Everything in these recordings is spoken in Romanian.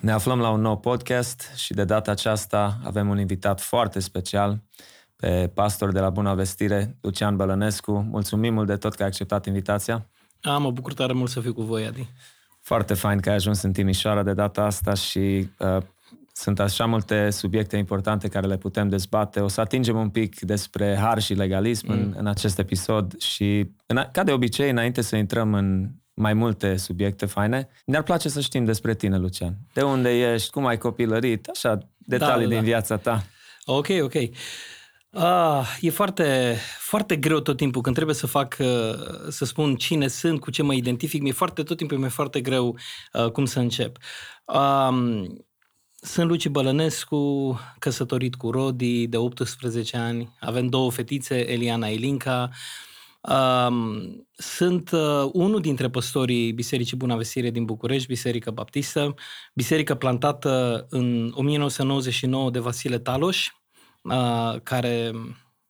Ne aflăm la un nou podcast și de data aceasta avem un invitat foarte special pe pastor de la Bună Vestire, Lucian Bălănescu. Mulțumim mult de tot că ai acceptat invitația. A, mă bucur tare mult să fiu cu voi, Adi. Foarte fain că ai ajuns în Timișoara de data asta și uh, sunt așa multe subiecte importante care le putem dezbate. O să atingem un pic despre har și legalism mm. în, în acest episod și, în, ca de obicei, înainte să intrăm în mai multe subiecte faine. Ne-ar place să știm despre tine, Lucian. De unde ești, cum ai copilărit, așa, detalii da, da, din viața ta. Ok, ok. Ah, e foarte, foarte greu tot timpul când trebuie să fac, uh, să spun cine sunt, cu ce mă identific. Mi-e foarte, tot timpul mi-e foarte greu uh, cum să încep. Um, sunt Luci Bălănescu, căsătorit cu Rodi de 18 ani. Avem două fetițe, Eliana Elinca. Um, sunt uh, unul dintre păstorii Bisericii Bunavestire din București, Biserica Baptistă, biserică plantată în 1999 de Vasile Taloș, uh, care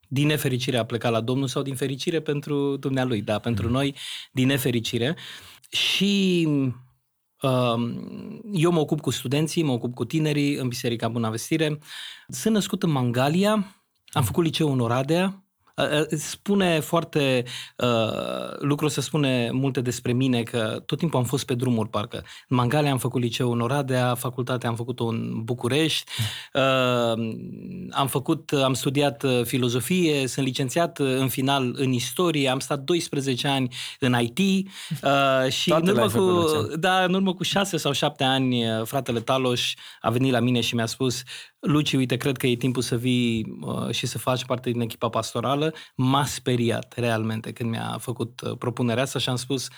din nefericire a plecat la Domnul sau din fericire pentru dumnealui, da, pentru mm. noi, din nefericire. Și uh, eu mă ocup cu studenții, mă ocup cu tinerii în Biserica Bunavestire. Sunt născut în Mangalia, am făcut liceu în Oradea, Spune foarte, uh, lucrul se spune multe despre mine, că tot timpul am fost pe drumuri, parcă. În Mangalia am făcut liceu în Oradea, facultatea am făcut-o în București, uh, am făcut, am studiat uh, filozofie, sunt licențiat uh, în final în istorie, am stat 12 ani în IT uh, și în urmă, cu, da, în urmă cu 6 sau 7 ani fratele Taloș a venit la mine și mi-a spus Luci, uite, cred că e timpul să vii uh, și să faci parte din echipa pastorală. M-a speriat realmente când mi-a făcut uh, propunerea asta și am spus,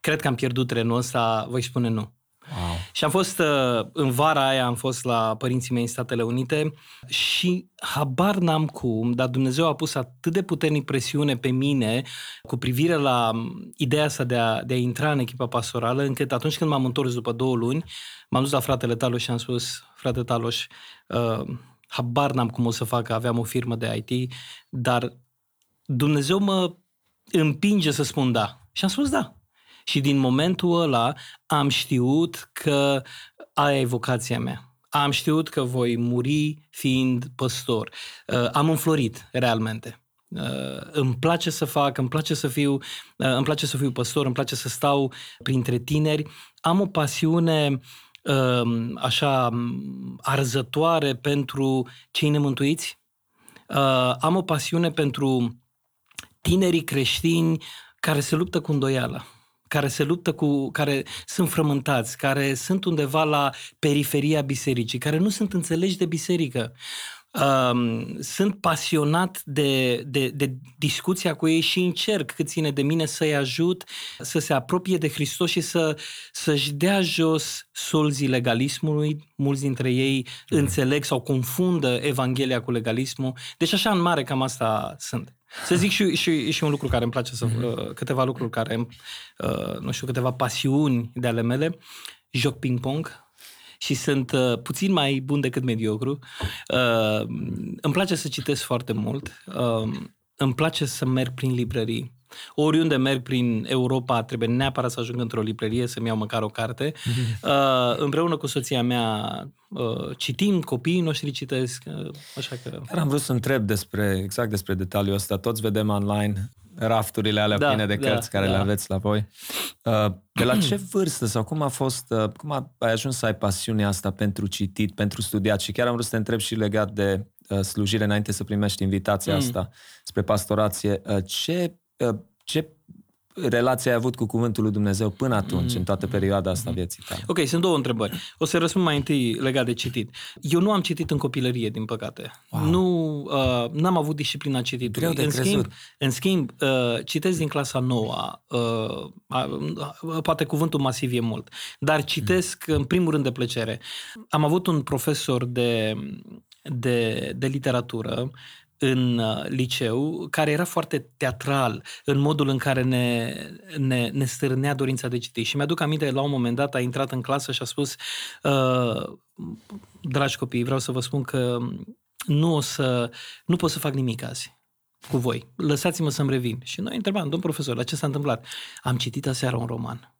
cred că am pierdut trenul ăsta, voi spune nu. Wow. Și am fost, uh, în vara aia am fost la părinții mei în Statele Unite și habar n-am cum, dar Dumnezeu a pus atât de puternic presiune pe mine cu privire la um, ideea asta de a, de a intra în echipa pastorală, încât atunci când m-am întors după două luni, m-am dus la fratele Taloș și am spus, frate Taloș, uh, habar n-am cum o să fac, aveam o firmă de IT, dar Dumnezeu mă împinge să spun da. Și am spus da. Și din momentul ăla am știut că aia e vocația mea. Am știut că voi muri fiind păstor. Uh, am înflorit realmente. Uh, îmi place să fac, îmi place să fiu, uh, îmi place să fiu păstor, îmi place să stau printre tineri. Am o pasiune uh, așa arzătoare pentru cei nemântuiți. Uh, am o pasiune pentru tinerii creștini care se luptă cu îndoială care se luptă cu, care sunt frământați, care sunt undeva la periferia bisericii, care nu sunt înțelegi de biserică. Um, sunt pasionat de, de, de discuția cu ei și încerc cât ține de mine să-i ajut să se apropie de Hristos și să, să-și dea jos solzii legalismului. Mulți dintre ei mm. înțeleg sau confundă Evanghelia cu legalismul. Deci așa în mare cam asta sunt. Să zic și, și, și un lucru care îmi place să... Mm-hmm. câteva lucruri care, uh, nu știu, câteva pasiuni de ale mele. Joc ping-pong, și sunt uh, puțin mai bun decât mediocru. Uh, îmi place să citesc foarte mult. Uh, îmi place să merg prin librării. Oriunde merg prin Europa, trebuie neapărat să ajung într-o librărie să-mi iau măcar o carte. Uh, împreună cu soția mea uh, citim, copiii noștri citesc, uh, așa că... Dar am vrut să întreb despre, exact despre detaliul ăsta. Toți vedem online rafturile alea da, pline de da, cărți da, care da. le aveți la voi. Uh, de la ce vârstă sau cum a fost, uh, cum ai ajuns să ai pasiunea asta pentru citit, pentru studiat? Și chiar am vrut să te întreb și legat de uh, slujire înainte să primești invitația mm. asta spre pastorație. Ce, ce relația ai avut cu Cuvântul lui Dumnezeu până atunci, mm. în toată perioada asta vieții tale? Ok, sunt două întrebări. O să răspund mai întâi legat de citit. Eu nu am citit în copilărie, din păcate. Wow. Nu, uh, n-am avut disciplina cititului. Greu de în schimb, în schimb uh, citesc din clasa nouă. Uh, uh, poate cuvântul masiv e mult. Dar citesc, mm. în primul rând, de plăcere. Am avut un profesor de de, de literatură în uh, liceu, care era foarte teatral în modul în care ne, ne, ne stârnea dorința de citit. Și mi-aduc aminte, la un moment dat a intrat în clasă și a spus uh, dragi copii, vreau să vă spun că nu o să, nu pot să fac nimic azi cu voi. Lăsați-mă să-mi revin. Și noi întrebam, domn profesor, la ce s-a întâmplat? Am citit aseară un roman.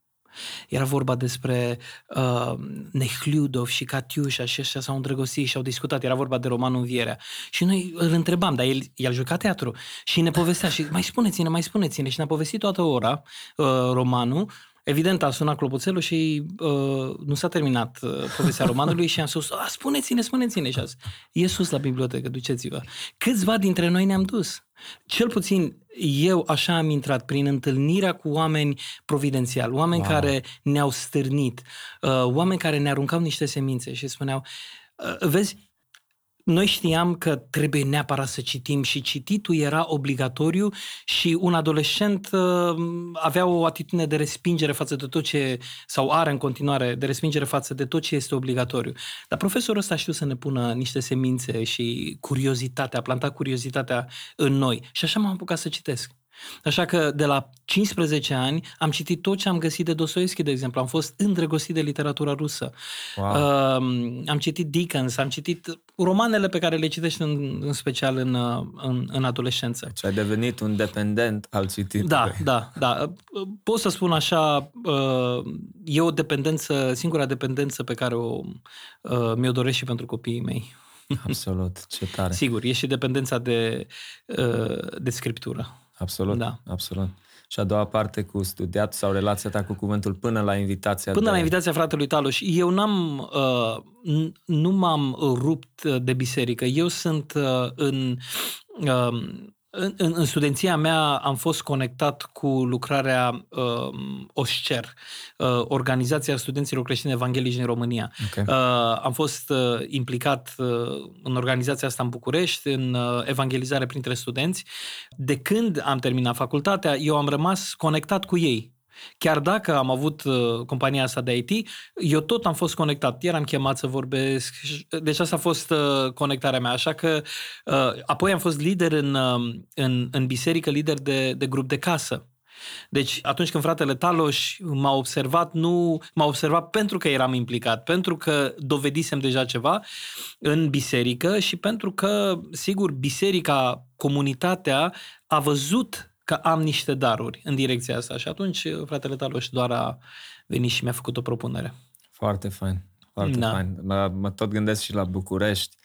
Era vorba despre uh, Nehliudov și Catiușa și ăștia s-au îndrăgostit și au discutat. Era vorba de romanul Învierea. Și noi îl întrebam, dar el, el a jucat teatru și ne povestea și mai spuneți-ne, mai spuneți-ne. Și ne-a povestit toată ora uh, romanul Evident, a sunat clopoțelul și uh, nu s-a terminat uh, povestea romanului și am spus, spuneți-ne, spuneți-ne. Și a zis, e sus la bibliotecă, duceți-vă. Câțiva dintre noi ne-am dus. Cel puțin eu așa am intrat prin întâlnirea cu oameni providențiali, oameni wow. care ne-au stârnit, uh, oameni care ne aruncau niște semințe și spuneau, uh, vezi, noi știam că trebuie neapărat să citim și cititul era obligatoriu și un adolescent uh, avea o atitudine de respingere față de tot ce, sau are în continuare, de respingere față de tot ce este obligatoriu. Dar profesorul ăsta știu să ne pună niște semințe și curiozitatea, a plantat curiozitatea în noi. Și așa m-am apucat să citesc. Așa că de la 15 ani am citit tot ce am găsit de Dostoevski, de exemplu. Am fost îndrăgostit de literatura rusă. Wow. Uh, am citit Dickens, am citit romanele pe care le citești în, în special în, uh, în, în adolescență. Deci ai devenit un dependent al cititului. Da, da, da. Pot să spun așa, uh, e o dependență, singura dependență pe care o, uh, mi-o doresc și pentru copiii mei. Absolut, ce tare. Sigur, e și dependența de, de scriptură. Absolut, da. absolut. Și a doua parte cu studiat sau relația ta cu cuvântul până la invitația Până de... la invitația fratelui Taloș. Eu n-am, uh, nu m-am rupt de biserică. Eu sunt uh, în... Uh, în, în, în studenția mea am fost conectat cu lucrarea uh, OSCER, uh, Organizația Studenților Creștini Evanghelici din România. Okay. Uh, am fost uh, implicat uh, în organizația asta în București, în uh, evangelizare printre studenți. De când am terminat facultatea, eu am rămas conectat cu ei. Chiar dacă am avut uh, compania asta de IT, eu tot am fost conectat. Eram chemat să vorbesc. Deci asta a fost uh, conectarea mea. Așa că uh, apoi am fost lider în, uh, în, în biserică, lider de, de grup de casă. Deci atunci când fratele Taloș m-a observat, nu m-a observat pentru că eram implicat, pentru că dovedisem deja ceva în biserică și pentru că, sigur, biserica, comunitatea a văzut că am niște daruri în direcția asta. Și atunci fratele Taloș doar a venit și mi-a făcut o propunere. Foarte fain, foarte da. fain. Mă, mă tot gândesc și la București,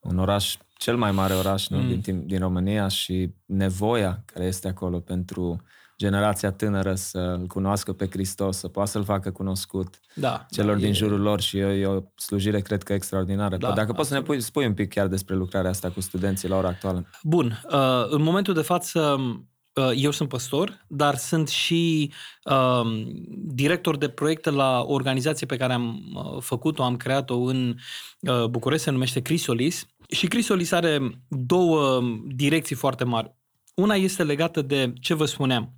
un oraș, cel mai mare oraș nu? Mm. Din, din România și nevoia care este acolo pentru generația tânără să-L cunoască pe Hristos, să poată să-L facă cunoscut da, celor da, din e... jurul lor și e, e o slujire, cred că, extraordinară. Da, Dacă poți să ne pui, spui un pic chiar despre lucrarea asta cu studenții la ora actuală. Bun. Uh, în momentul de față Uh, eu sunt păstor, dar sunt și uh, director de proiecte la o organizație pe care am uh, făcut-o, am creat-o în uh, București, se numește Crisolis. Și Crisolis are două direcții foarte mari. Una este legată de ce vă spuneam,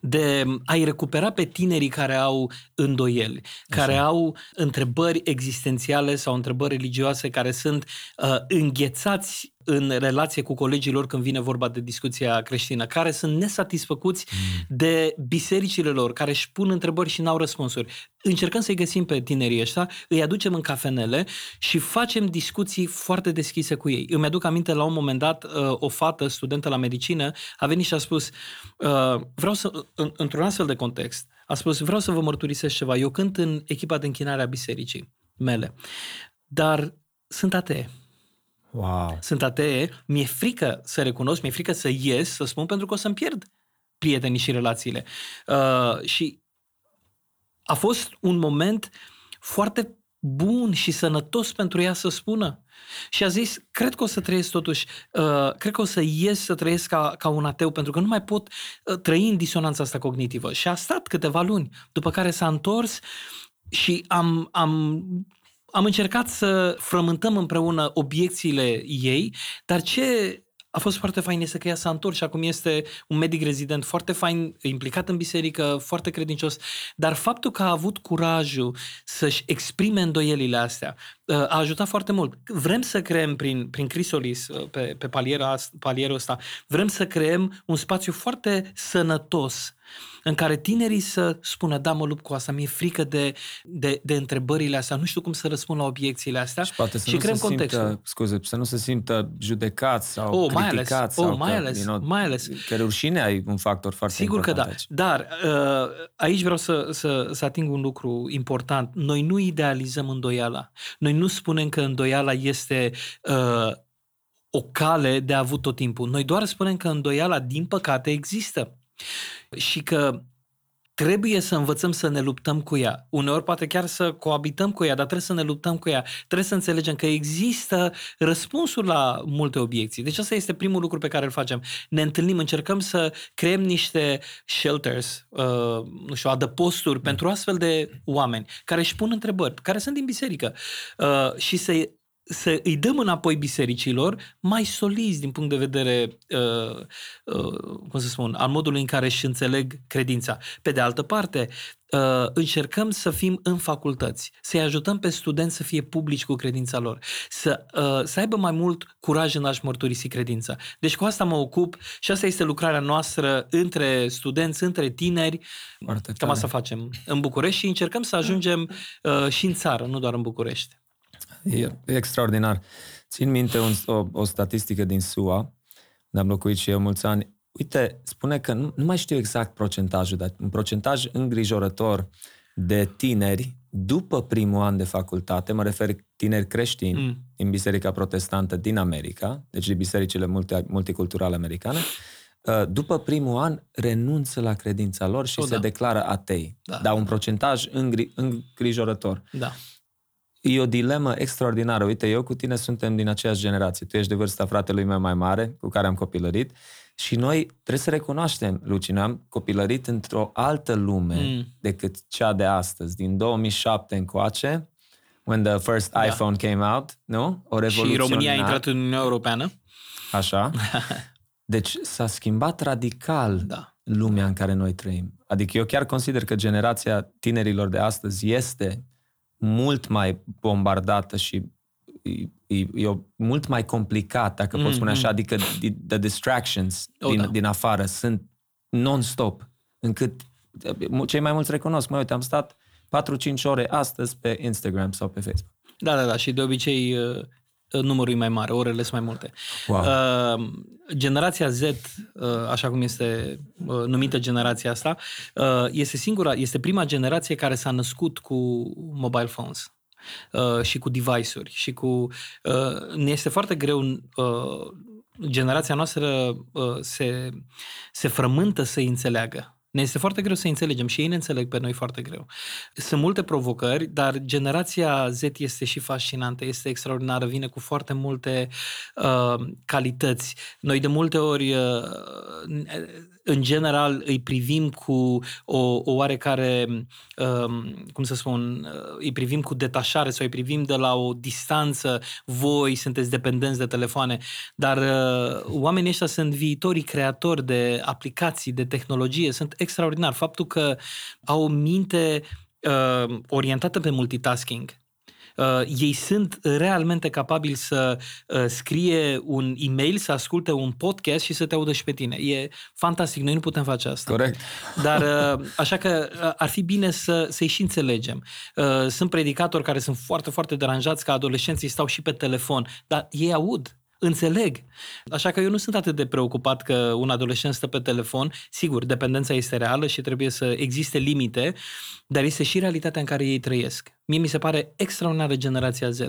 de a-i recupera pe tinerii care au îndoieli, Așa. care au întrebări existențiale sau întrebări religioase care sunt uh, înghețați în relație cu colegii lor când vine vorba de discuția creștină, care sunt nesatisfăcuți mm. de bisericile lor, care își pun întrebări și n-au răspunsuri. Încercăm să-i găsim pe tinerii ăștia, îi aducem în cafenele și facem discuții foarte deschise cu ei. Îmi aduc aminte, la un moment dat, uh, o fată, studentă la medicină, a venit și a spus, uh, vreau să, într-un astfel de context, a spus, vreau să vă mărturisesc ceva. Eu cânt în echipa de închinare a bisericii mele, dar sunt atee. Wow. Sunt atee, mi-e frică să recunosc, mi-e frică să ies, să spun, pentru că o să-mi pierd prietenii și relațiile. Uh, și a fost un moment foarte bun și sănătos pentru ea să spună. Și a zis, cred că o să trăiesc totuși, uh, cred că o să ies să trăiesc ca, ca un ateu, pentru că nu mai pot uh, trăi în disonanța asta cognitivă. Și a stat câteva luni, după care s-a întors și am, am am încercat să frământăm împreună obiecțiile ei, dar ce a fost foarte fain este că ea s-a întors și acum este un medic rezident foarte fain, implicat în biserică, foarte credincios, dar faptul că a avut curajul să-și exprime îndoielile astea, a ajutat foarte mult. Vrem să creăm prin, prin Crisolis, pe, pe paliera, palierul ăsta, vrem să creăm un spațiu foarte sănătos în care tinerii să spună, da, mă lupt cu asta, mi-e frică de, de, de întrebările astea, nu știu cum să răspund la obiecțiile astea și, poate să și nu creăm se contextul. Simtă, scuze, să nu se simtă judecați sau oh, mai criticați. ales, sau oh, mai că, ales, you know, mai ales. Că rușinea e un factor foarte Sigur că da, important aici. dar uh, aici vreau să, să, să ating un lucru important. Noi nu idealizăm îndoiala. Noi nu spunem că îndoiala este uh, o cale de avut tot timpul. Noi doar spunem că îndoiala, din păcate, există. Și că trebuie să învățăm să ne luptăm cu ea. Uneori poate chiar să coabităm cu ea, dar trebuie să ne luptăm cu ea. Trebuie să înțelegem că există răspunsuri la multe obiecții. Deci asta este primul lucru pe care îl facem. Ne întâlnim, încercăm să creăm niște shelters, uh, nu știu, adăposturi mm. pentru astfel de oameni care își pun întrebări, care sunt din biserică uh, și să să îi dăm înapoi bisericilor mai solizi din punct de vedere, uh, uh, cum să spun, al modului în care își înțeleg credința. Pe de altă parte, uh, încercăm să fim în facultăți, să-i ajutăm pe studenți să fie publici cu credința lor, să, uh, să aibă mai mult curaj în a-și mărturisi credința. Deci cu asta mă ocup și asta este lucrarea noastră între studenți, între tineri. Foarte Cam asta facem în București și încercăm să ajungem uh, și în țară, nu doar în București. E, e extraordinar. Țin minte un, o, o statistică din SUA, unde am locuit și eu mulți ani. Uite, spune că nu, nu mai știu exact procentajul, dar un procentaj îngrijorător de tineri după primul an de facultate, mă refer tineri creștini mm. din Biserica Protestantă din America, deci din bisericile multi, multiculturale americane, uh, după primul an renunță la credința lor și o, se da. declară atei. Da. Dar un procentaj îngri, îngrijorător. Da. E o dilemă extraordinară. Uite, eu cu tine suntem din aceeași generație. Tu ești de vârsta fratelui meu mai mare, cu care am copilărit. Și noi trebuie să recunoaștem, Luci, am copilărit într-o altă lume mm. decât cea de astăzi. Din 2007 încoace, when the first da. iPhone came out, nu? O revoluție. Și România a intrat în Uniunea Europeană. Așa. Deci s-a schimbat radical da. lumea în care noi trăim. Adică eu chiar consider că generația tinerilor de astăzi este mult mai bombardată și e, e, e o, mult mai complicat, dacă mm-hmm. pot spune așa, mm-hmm. adică the distractions oh, din, da. din afară sunt non-stop, încât cei mai mulți recunosc, mă uite, am stat 4-5 ore astăzi pe Instagram sau pe Facebook. Da, da, da, și de obicei uh, numărul e mai mare, orele sunt mai multe. Wow. Uh, generația Z, uh, așa cum este uh, numită generația asta, uh, este singura, este prima generație care s-a născut cu mobile phones. Uh, și cu device-uri și cu... Uh, ne este foarte greu uh, generația noastră uh, se, se frământă să înțeleagă ne este foarte greu să înțelegem și ei ne înțeleg pe noi foarte greu. Sunt multe provocări, dar generația Z este și fascinantă, este extraordinară, vine cu foarte multe uh, calități. Noi de multe ori uh, în general îi privim cu o, o oarecare, um, cum să spun, uh, îi privim cu detașare sau îi privim de la o distanță, voi sunteți dependenți de telefoane, dar uh, oamenii ăștia sunt viitorii creatori de aplicații, de tehnologie, sunt extraordinari. Faptul că au o minte uh, orientată pe multitasking, uh, ei sunt realmente capabili să uh, scrie un e-mail, să asculte un podcast și să te audă și pe tine. E fantastic, noi nu putem face asta. Corect. Dar uh, așa că uh, ar fi bine să, să-i și înțelegem. Uh, sunt predicatori care sunt foarte, foarte deranjați că adolescenții stau și pe telefon, dar ei aud înțeleg. Așa că eu nu sunt atât de preocupat că un adolescent stă pe telefon. Sigur, dependența este reală și trebuie să existe limite, dar este și realitatea în care ei trăiesc. Mie mi se pare extraordinară generația Z.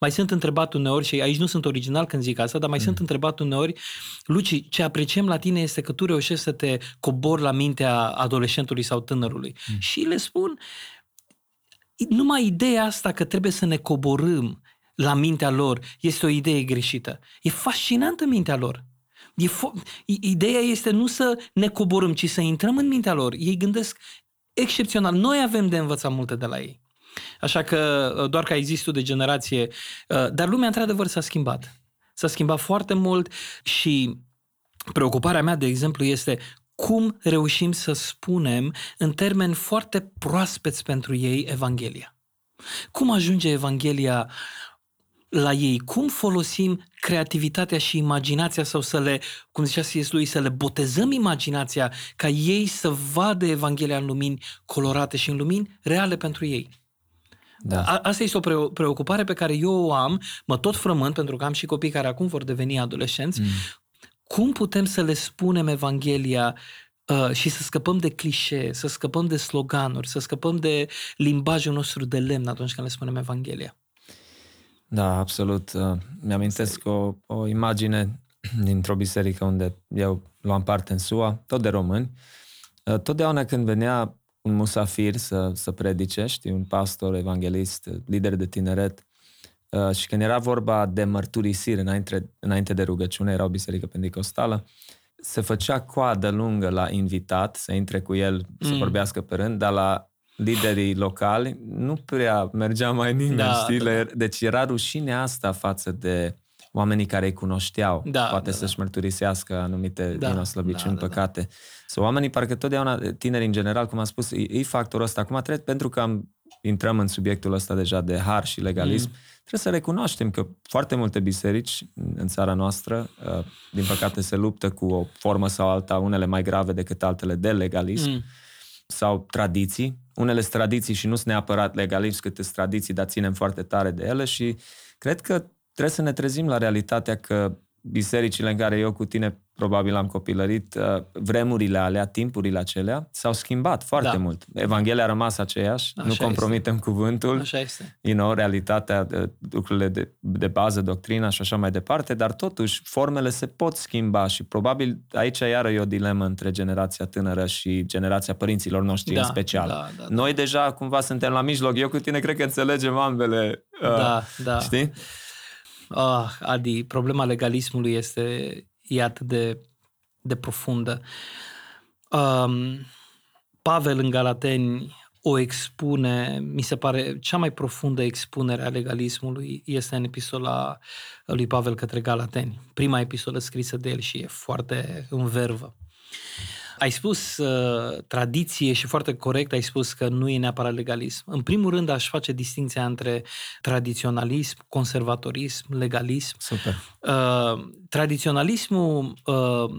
Mai sunt întrebat uneori, și aici nu sunt original când zic asta, dar mai mm. sunt întrebat uneori, Luci, ce apreciem la tine este că tu reușești să te cobori la mintea adolescentului sau tânărului. Mm. Și le spun, numai ideea asta că trebuie să ne coborâm la mintea lor este o idee greșită. E fascinantă mintea lor. E fo- ideea este nu să ne coborâm, ci să intrăm în mintea lor. Ei gândesc excepțional. Noi avem de învățat multe de la ei. Așa că uh, doar că ai zis tu de generație, uh, dar lumea într-adevăr s-a schimbat. S-a schimbat foarte mult și preocuparea mea, de exemplu, este cum reușim să spunem în termeni foarte proaspeți pentru ei Evanghelia. Cum ajunge Evanghelia la ei? Cum folosim creativitatea și imaginația sau să le, cum zicea C.S. lui, să le botezăm imaginația ca ei să vadă Evanghelia în lumini colorate și în lumini reale pentru ei? Da. A, asta este o preocupare pe care eu o am, mă tot frământ, pentru că am și copii care acum vor deveni adolescenți. Mm. Cum putem să le spunem Evanghelia uh, și să scăpăm de clișee, să scăpăm de sloganuri, să scăpăm de limbajul nostru de lemn atunci când le spunem Evanghelia? Da, absolut. Uh, mi-amintesc o, o imagine dintr-o biserică unde eu luam parte în SUA, tot de români. Uh, totdeauna când venea un musafir să, să predice, știi, un pastor, evanghelist, lider de tineret, uh, și când era vorba de mărturisire înainte, înainte de rugăciune, era o biserică pentecostală, se făcea coadă lungă la invitat să intre cu el să mm. vorbească pe rând, dar la liderii locali nu prea mergea mai nimeni, da, știi? Da. Deci era rușine asta față de oamenii care îi cunoșteau, da, poate da, să-și da. mărturisească anumite da, din slăbiciuni, da, da, păcate. Da. So, oamenii parcă totdeauna, tineri în general, cum am spus, e, e factorul ăsta. Acum trebuie, pentru că am, intrăm în subiectul ăsta deja de har și legalism, mm. trebuie să recunoaștem că foarte multe biserici în țara noastră, uh, din păcate, se luptă cu o formă sau alta, unele mai grave decât altele de legalism mm. sau tradiții. Unele sunt tradiții și nu sunt neapărat legalism, cât sunt tradiții, dar ținem foarte tare de ele și cred că trebuie să ne trezim la realitatea că bisericile în care eu cu tine probabil am copilărit, uh, vremurile alea, timpurile acelea, s-au schimbat foarte da. mult. Evanghelia a rămas aceeași, Așa nu compromitem este. cuvântul, Așa este. You know, realitatea, lucrurile de, de bază, doctrina și așa mai departe, dar totuși formele se pot schimba și probabil aici iară e o dilemă între generația tânără și generația părinților noștri da, în special. Da, da, da. Noi deja cumva suntem la mijloc, eu cu tine cred că înțelegem ambele. Uh, da, da. Știi? Ah, Adi, problema legalismului este e atât de, de profundă. Um, Pavel în Galateni o expune, mi se pare, cea mai profundă expunere a legalismului este în epistola lui Pavel către Galateni. Prima epistolă scrisă de el și e foarte în vervă. Ai spus uh, tradiție și foarte corect ai spus că nu e neapărat legalism. În primul rând aș face distinția între tradiționalism, conservatorism, legalism. Super. Uh, tradiționalismul uh,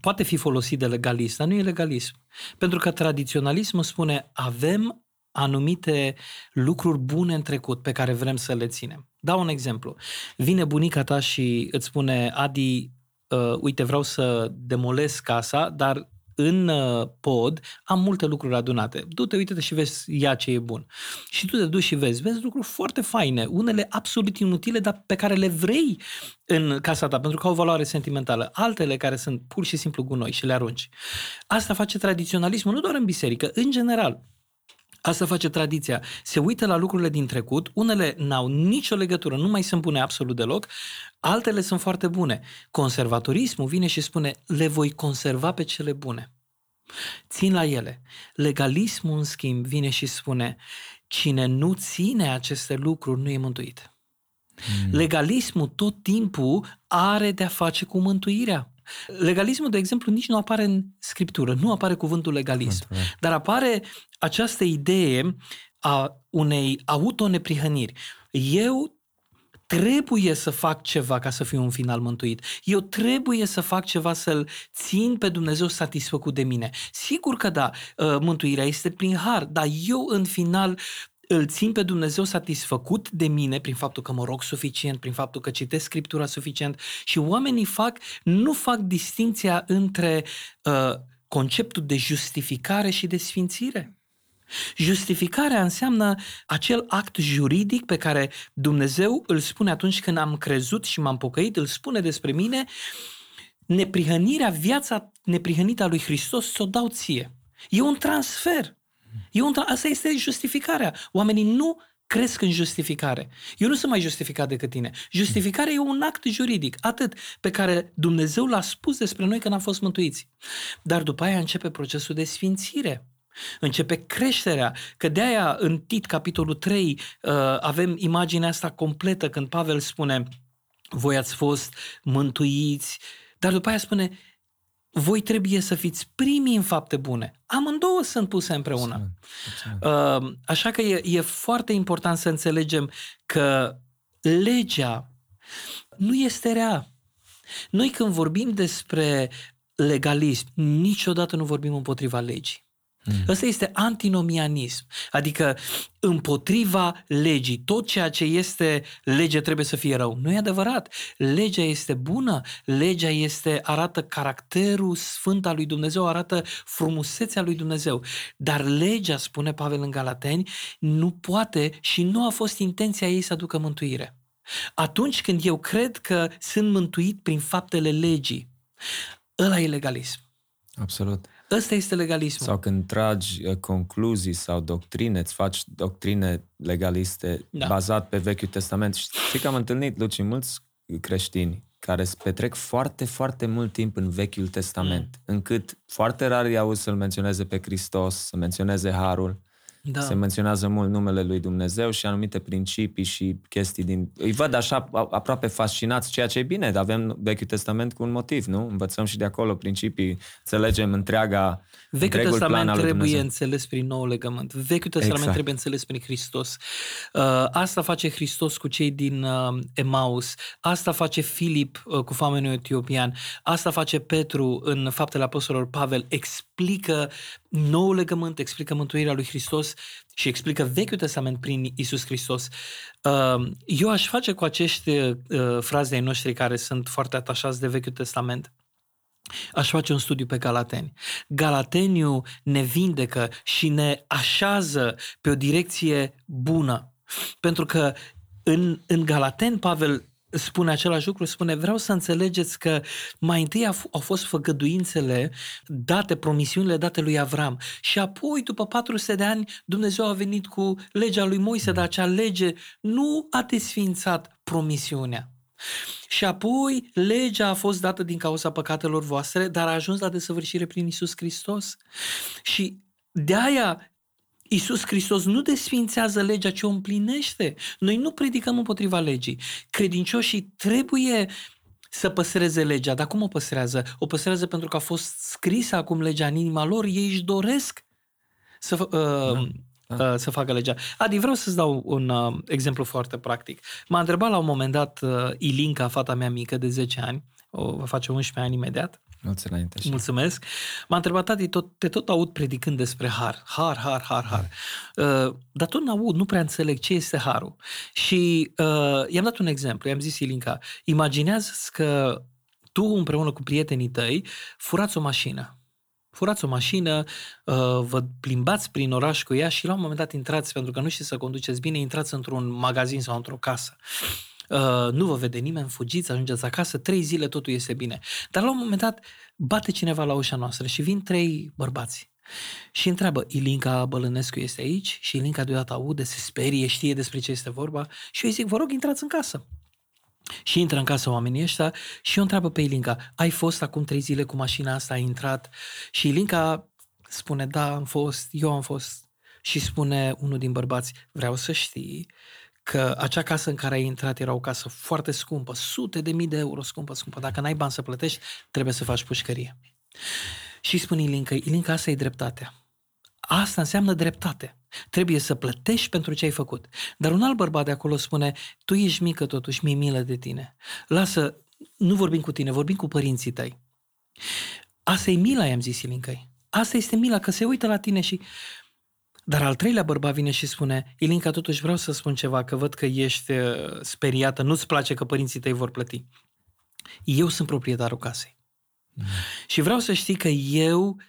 poate fi folosit de legalist, dar nu e legalism. Pentru că tradiționalismul spune avem anumite lucruri bune în trecut pe care vrem să le ținem. Dau un exemplu. Vine bunica ta și îți spune, Adi, uh, uite, vreau să demolez casa, dar în uh, pod am multe lucruri adunate. Du-te, uite-te și vezi ia ce e bun. Și tu te duci și vezi, vezi lucruri foarte faine, unele absolut inutile, dar pe care le vrei în casa ta, pentru că au o valoare sentimentală. Altele care sunt pur și simplu gunoi și le arunci. Asta face tradiționalismul, nu doar în biserică, în general. Asta face tradiția. Se uită la lucrurile din trecut, unele n-au nicio legătură, nu mai sunt bune absolut deloc, altele sunt foarte bune. Conservatorismul vine și spune, le voi conserva pe cele bune. Țin la ele. Legalismul, în schimb, vine și spune, cine nu ține aceste lucruri nu e mântuit. Mm. Legalismul tot timpul are de-a face cu mântuirea. Legalismul, de exemplu, nici nu apare în scriptură, nu apare cuvântul legalism, dar apare această idee a unei autoneprihăniri. Eu trebuie să fac ceva ca să fiu un final mântuit. Eu trebuie să fac ceva să-L țin pe Dumnezeu satisfăcut de mine. Sigur că da, ă, mântuirea este prin har, dar eu în final îl țin pe Dumnezeu satisfăcut de mine prin faptul că mă rog suficient, prin faptul că citesc Scriptura suficient și oamenii fac, nu fac distinția între uh, conceptul de justificare și de sfințire. Justificarea înseamnă acel act juridic pe care Dumnezeu îl spune atunci când am crezut și m-am pocăit, îl spune despre mine, neprihănirea, viața neprihănită a lui Hristos ți-o dau ție. E un transfer. E un tra- asta este justificarea. Oamenii nu cresc în justificare. Eu nu sunt mai justificat decât tine. Justificarea e un act juridic, atât, pe care Dumnezeu l-a spus despre noi când am fost mântuiți. Dar după aia începe procesul de sfințire. Începe creșterea, că de aia în Tit, capitolul 3, uh, avem imaginea asta completă când Pavel spune voi ați fost mântuiți, dar după aia spune voi trebuie să fiți primii în fapte bune. Amândouă sunt puse împreună. Uh, așa că e, e foarte important să înțelegem că legea nu este rea. Noi când vorbim despre legalism, niciodată nu vorbim împotriva legii. Mm. Ăsta este antinomianism, adică împotriva legii. Tot ceea ce este lege trebuie să fie rău. Nu e adevărat. Legea este bună, legea este arată caracterul sfânt al lui Dumnezeu, arată frumusețea lui Dumnezeu. Dar legea, spune Pavel în Galateni, nu poate și nu a fost intenția ei să aducă mântuire. Atunci când eu cred că sunt mântuit prin faptele legii, ăla e legalism. Absolut. Ăsta este legalismul. Sau când tragi uh, concluzii sau doctrine, îți faci doctrine legaliste da. bazat pe Vechiul Testament. Știi că am întâlnit, Luci, mulți creștini care se petrec foarte, foarte mult timp în Vechiul Testament, mm. încât foarte rar îi auzi să-L menționeze pe Hristos, să menționeze Harul. Da. Se menționează mult numele lui Dumnezeu și anumite principii și chestii din... Îi văd așa aproape fascinați, ceea ce e bine, dar avem Vechiul Testament cu un motiv, nu? Învățăm și de acolo principii, înțelegem întreaga Vechiul Testament trebuie înțeles prin nou legământ. Vechiul Testament exact. trebuie înțeles prin Hristos. Uh, asta face Hristos cu cei din uh, Emaus. Asta face Filip uh, cu famenul etiopian. Asta face Petru în Faptele Apostolilor Pavel. Explică nou legământ, explică mântuirea lui Hristos și explică Vechiul Testament prin Isus Hristos. Eu aș face cu acești fraze ai noștri care sunt foarte atașați de Vechiul Testament Aș face un studiu pe Galateni. Galateniu ne vindecă și ne așează pe o direcție bună. Pentru că în, în Galateni Pavel spune același lucru, spune vreau să înțelegeți că mai întâi au fost făgăduințele date, promisiunile date lui Avram și apoi după 400 de ani Dumnezeu a venit cu legea lui Moise, dar acea lege nu a desfințat promisiunea. Și apoi legea a fost dată din cauza păcatelor voastre, dar a ajuns la desăvârșire prin Isus Hristos. Și de aia Isus Hristos nu desfințează legea, ci o împlinește. Noi nu predicăm împotriva legii. Credincioșii trebuie să păstreze legea. Dar cum o păstrează? O păstrează pentru că a fost scrisă acum legea în inima lor. Ei își doresc să, uh, da. Uh, să facă legea. Adi, vreau să-ți dau un uh, exemplu foarte practic. M-a întrebat la un moment dat uh, Ilinca, fata mea mică de 10 ani, o va face 11 ani imediat, Mulți înainte. Mulțumesc. M-a întrebat, tati, tot, te tot aud predicând despre har. Har, har, har, har. Uh, dar tot n-aud, nu prea înțeleg ce este harul. Și uh, i-am dat un exemplu, i-am zis Ilinca, imaginează că tu împreună cu prietenii tăi furați o mașină furați o mașină, uh, vă plimbați prin oraș cu ea și la un moment dat intrați, pentru că nu știți să conduceți bine, intrați într-un magazin sau într-o casă. Uh, nu vă vede nimeni, fugiți, ajungeți acasă, trei zile totul este bine. Dar la un moment dat bate cineva la ușa noastră și vin trei bărbați. Și întreabă, Ilinca Bălănescu este aici? Și Ilinca deodată aude, se sperie, știe despre ce este vorba. Și eu îi zic, vă rog, intrați în casă. Și intră în casă oamenii ăștia și eu întreabă pe Ilinca, ai fost acum trei zile cu mașina asta, ai intrat? Și Ilinca spune, da, am fost, eu am fost. Și spune unul din bărbați, vreau să știi că acea casă în care ai intrat era o casă foarte scumpă, sute de mii de euro scumpă, scumpă. Dacă n-ai bani să plătești, trebuie să faci pușcărie. Și spune Ilinca, Ilinca, asta e dreptatea. Asta înseamnă dreptate. Trebuie să plătești pentru ce ai făcut. Dar un alt bărbat de acolo spune, tu ești mică totuși, mi-e milă de tine. Lasă, nu vorbim cu tine, vorbim cu părinții tăi. Asta e mila, i-am zis Ilincăi. Asta este mila, că se uită la tine și... Dar al treilea bărbat vine și spune, Ilinca, totuși vreau să spun ceva, că văd că ești uh, speriată, nu-ți place că părinții tăi vor plăti. Eu sunt proprietarul casei. Mm. Și vreau să știi că eu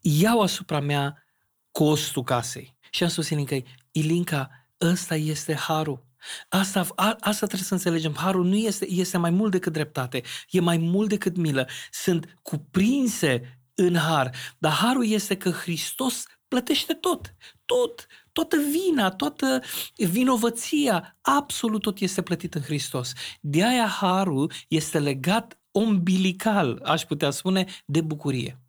iau asupra mea costul casei. Și am spus Ilinca, Ilinca, ăsta este harul. Asta, a, asta trebuie să înțelegem. Harul nu este, este mai mult decât dreptate, e mai mult decât milă. Sunt cuprinse în har. Dar harul este că Hristos plătește tot. Tot. Toată vina, toată vinovăția, absolut tot este plătit în Hristos. De aia harul este legat umbilical, aș putea spune, de bucurie.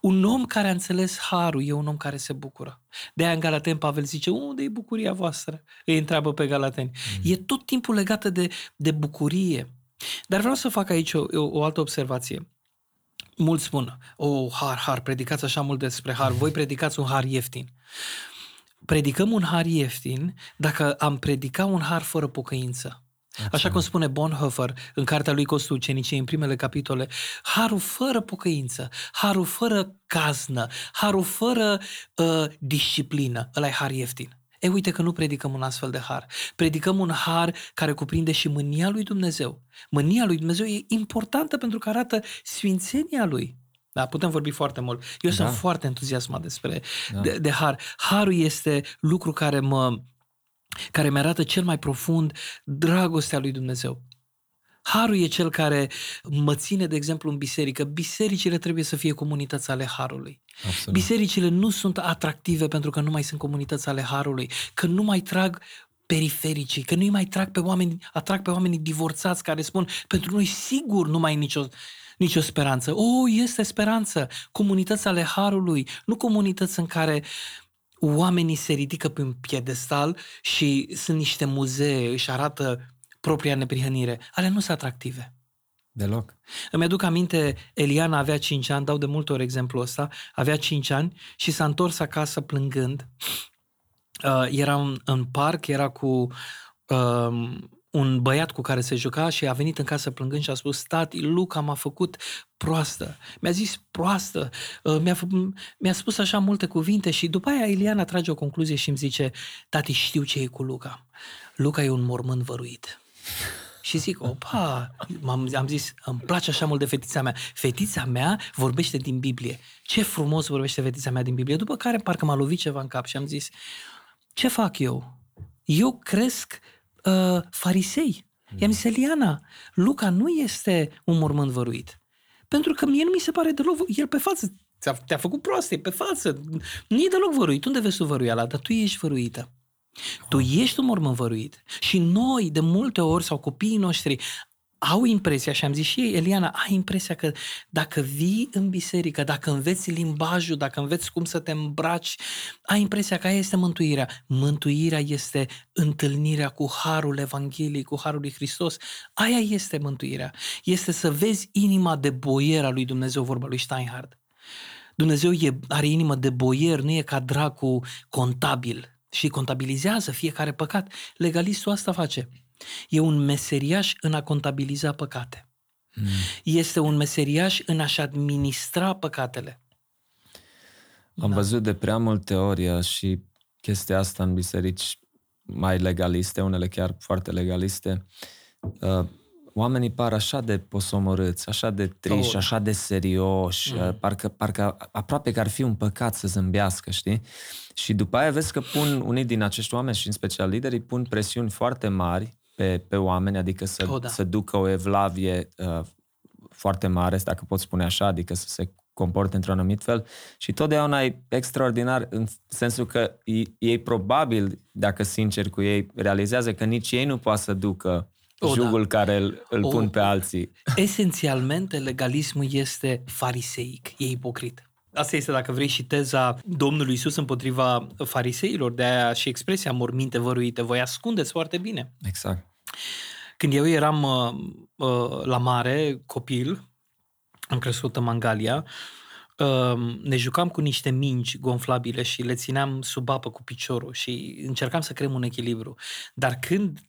Un om care a înțeles harul e un om care se bucură. De aia în Galaten Pavel zice, unde e bucuria voastră? Îi întreabă pe Galateni. Mm. E tot timpul legată de, de bucurie. Dar vreau să fac aici o, o altă observație. Mulți spun, o, oh, har, har, predicați așa mult despre har, voi predicați un har ieftin. Predicăm un har ieftin dacă am predicat un har fără pocăință. Așa cum spune Bonhoeffer în cartea lui Costul Ucenicii, în primele capitole, harul fără pocăință, harul fără caznă, harul fără uh, disciplină, ăla e har ieftin. E, uite că nu predicăm un astfel de har. Predicăm un har care cuprinde și mânia lui Dumnezeu. Mânia lui Dumnezeu e importantă pentru că arată sfințenia lui. Da, putem vorbi foarte mult. Eu da. sunt foarte entuziasmat despre da. de, de har. Harul este lucru care mă care mi-arată cel mai profund dragostea lui Dumnezeu. Harul e cel care mă ține, de exemplu, în biserică. Bisericile trebuie să fie comunități ale Harului. Absolut. Bisericile nu sunt atractive pentru că nu mai sunt comunități ale Harului, că nu mai trag perifericii, că nu mai trag pe oameni, atrag pe oamenii divorțați care spun pentru noi sigur nu mai e nicio, nicio speranță. O, oh, este speranță. Comunități ale Harului, nu comunități în care oamenii se ridică pe un piedestal și sunt niște muzee, își arată propria neprihănire. Ale nu sunt atractive. Deloc. Îmi aduc aminte, Eliana avea 5 ani, dau de multe ori exemplul ăsta, avea 5 ani și s-a întors acasă plângând. Uh, era în, în parc, era cu uh, un băiat cu care se juca și a venit în casă plângând și a spus, tati, Luca m-a făcut proastă. Mi-a zis proastă, uh, mi-a, mi-a spus așa multe cuvinte și după aia Iliana trage o concluzie și îmi zice, tati, știu ce e cu Luca. Luca e un mormânt văruit. Și zic, opa, am am zis, îmi place așa mult de fetița mea. Fetița mea vorbește din Biblie. Ce frumos vorbește fetița mea din Biblie. După care parcă m-a lovit ceva în cap și am zis, ce fac eu? Eu cresc uh, farisei. Mm. I-am zis, Eliana, Luca nu este un mormânt văruit. Pentru că mie nu mi se pare deloc, el pe față te-a, te-a făcut proastă, pe față, nu e deloc văruit. Unde vezi tu văruiala? Dar tu ești văruită. Tu ești un mormânt văruit. Și noi, de multe ori, sau copiii noștri, au impresia, și am zis și ei, Eliana, ai impresia că dacă vii în biserică, dacă înveți limbajul, dacă înveți cum să te îmbraci, ai impresia că aia este mântuirea. Mântuirea este întâlnirea cu Harul Evangheliei, cu Harul lui Hristos. Aia este mântuirea. Este să vezi inima de boier a lui Dumnezeu, vorba lui Steinhardt. Dumnezeu e, are inimă de boier, nu e ca dracu contabil și contabilizează fiecare păcat. Legalistul asta face. E un meseriaș în a contabiliza păcate. Mm. Este un meseriaș în a-și administra păcatele. Am da. văzut de prea multe ori și chestia asta în biserici mai legaliste, unele chiar foarte legaliste. Uh, oamenii par așa de posomorâți, așa de triși, oh. așa de serioși, mm. parcă, parcă aproape că ar fi un păcat să zâmbească, știi? Și după aia vezi că pun unii din acești oameni și în special liderii pun presiuni foarte mari pe, pe oameni, adică să, oh, da. să ducă o evlavie uh, foarte mare, dacă pot spune așa, adică să se comporte într-un anumit fel și totdeauna e extraordinar în sensul că ei, ei probabil, dacă sincer cu ei, realizează că nici ei nu poate să ducă o, da. jugul da. care îl, îl o, pun pe alții. Esențialmente, legalismul este fariseic, e ipocrit. Asta este, dacă vrei, și teza Domnului Isus împotriva fariseilor, de aia și expresia morminte văruite. Voi ascundeți foarte bine. Exact. Când eu eram uh, uh, la mare, copil, am crescut în Mangalia, uh, ne jucam cu niște mingi gonflabile și le țineam sub apă cu piciorul și încercam să creăm un echilibru. Dar când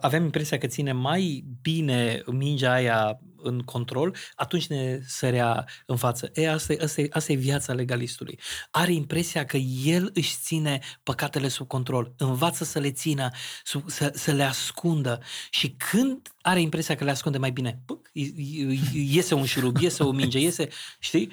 aveam impresia că ține mai bine mingea aia în control, atunci ne sărea în față. E, asta, e, asta, e, asta e viața legalistului. Are impresia că el își ține păcatele sub control, învață să le țină, să, să le ascundă și când are impresia că le ascunde mai bine, păc, iese un șurub, iese o minge, iese, știi?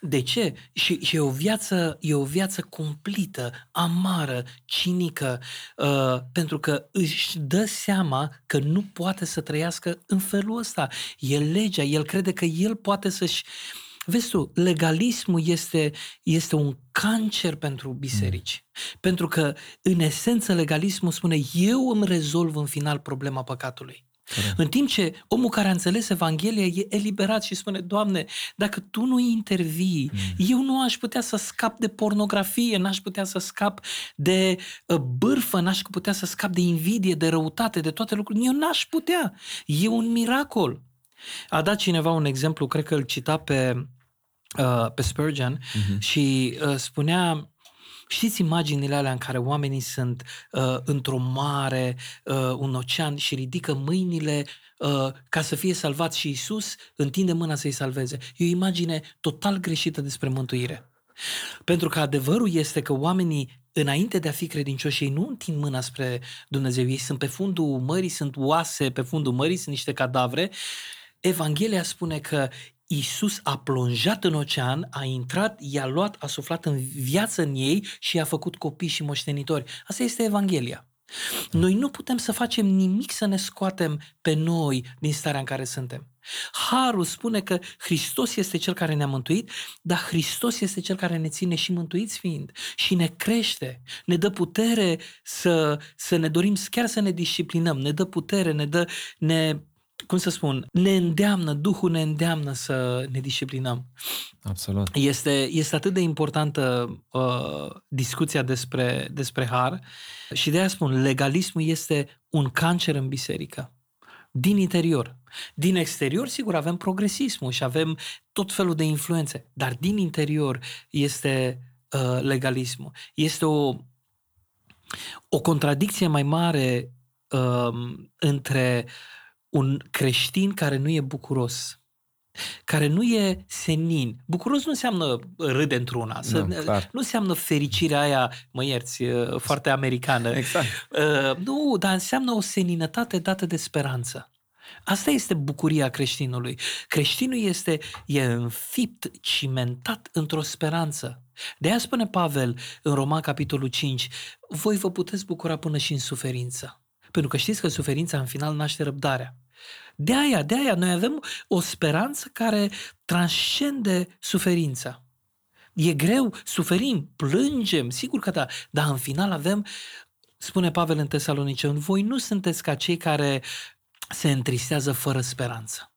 De ce? Și, și e, o viață, e o viață cumplită, amară, cinică, uh, pentru că își dă seama că nu poate să trăiască în felul ăsta. El legea, el crede că el poate să-și... Vezi tu, legalismul este, este un cancer pentru biserici. Mm. Pentru că, în esență, legalismul spune, eu îmi rezolv în final problema păcatului. Corect. În timp ce omul care a înțeles Evanghelia e eliberat și spune, Doamne, dacă Tu nu intervii, mm. eu nu aș putea să scap de pornografie, n-aș putea să scap de uh, bârfă, n-aș putea să scap de invidie, de răutate, de toate lucrurile. Eu n-aș putea. E un miracol. A dat cineva un exemplu, cred că îl cita pe, uh, pe Spurgeon uh-huh. și uh, spunea Știți imaginile alea în care oamenii sunt uh, într-o mare, uh, un ocean și ridică mâinile uh, ca să fie salvați și Isus întinde mâna să-i salveze. E o imagine total greșită despre mântuire. Pentru că adevărul este că oamenii, înainte de a fi credincioși, ei nu întind mâna spre Dumnezeu. Ei sunt pe fundul mării, sunt oase pe fundul mării, sunt niște cadavre. Evanghelia spune că Isus a plonjat în ocean, a intrat, i-a luat, a suflat în viață în ei și i-a făcut copii și moștenitori. Asta este Evanghelia. Noi nu putem să facem nimic să ne scoatem pe noi din starea în care suntem. Harul spune că Hristos este Cel care ne-a mântuit, dar Hristos este Cel care ne ține și mântuiți fiind și ne crește, ne dă putere să, să ne dorim chiar să ne disciplinăm, ne dă putere, ne dă, ne cum să spun, ne îndeamnă, Duhul ne îndeamnă să ne disciplinăm. Absolut. Este, este atât de importantă uh, discuția despre, despre har și de aia spun, legalismul este un cancer în biserică. Din interior. Din exterior, sigur, avem progresismul și avem tot felul de influențe, dar din interior este uh, legalismul. Este o, o contradicție mai mare uh, între uh, un creștin care nu e bucuros, care nu e senin. Bucuros nu înseamnă râde într-una, să, nu, nu înseamnă fericirea aia, mă ierți, uh, foarte americană. Exact. Uh, nu, dar înseamnă o seninătate dată de speranță. Asta este bucuria creștinului. Creștinul este e înfipt, cimentat într-o speranță. De aia spune Pavel în Roman capitolul 5, voi vă puteți bucura până și în suferință. Pentru că știți că suferința în final naște răbdarea. De aia, de aia, noi avem o speranță care transcende suferința. E greu, suferim, plângem, sigur că da, dar în final avem, spune Pavel în Tesalonice, voi nu sunteți ca cei care se întristează fără speranță.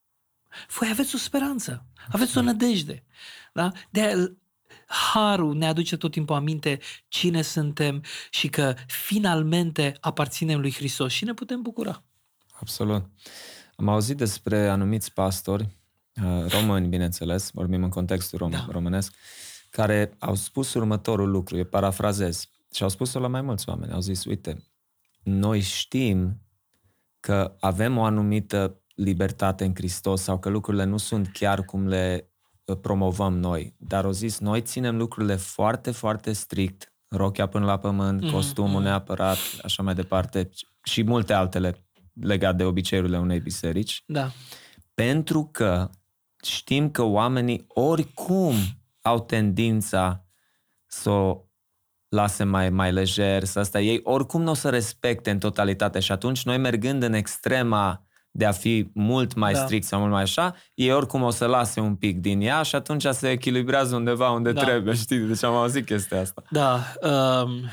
Voi aveți o speranță, aveți o nădejde. Da? De aia, Harul ne aduce tot timpul aminte cine suntem și că finalmente aparținem lui Hristos și ne putem bucura. Absolut. Am auzit despre anumiți pastori, uh, români, bineînțeles, vorbim în contextul rom- da. românesc, care au spus următorul lucru, eu parafrazez, și au spus-o la mai mulți oameni. Au zis, uite, noi știm că avem o anumită libertate în Hristos sau că lucrurile nu sunt chiar cum le uh, promovăm noi. Dar au zis, noi ținem lucrurile foarte, foarte strict, rochia până la pământ, mm-hmm. costumul mm-hmm. neapărat, așa mai departe, și multe altele legat de obiceiurile unei biserici. Da. Pentru că știm că oamenii oricum au tendința să o lase mai, mai lejer, să asta ei oricum nu o să respecte în totalitate și atunci noi mergând în extrema de a fi mult mai da. strict sau mult mai așa, ei oricum o să lase un pic din ea și atunci se echilibrează undeva unde da. trebuie, știi? Deci am auzit chestia asta. Da. Um,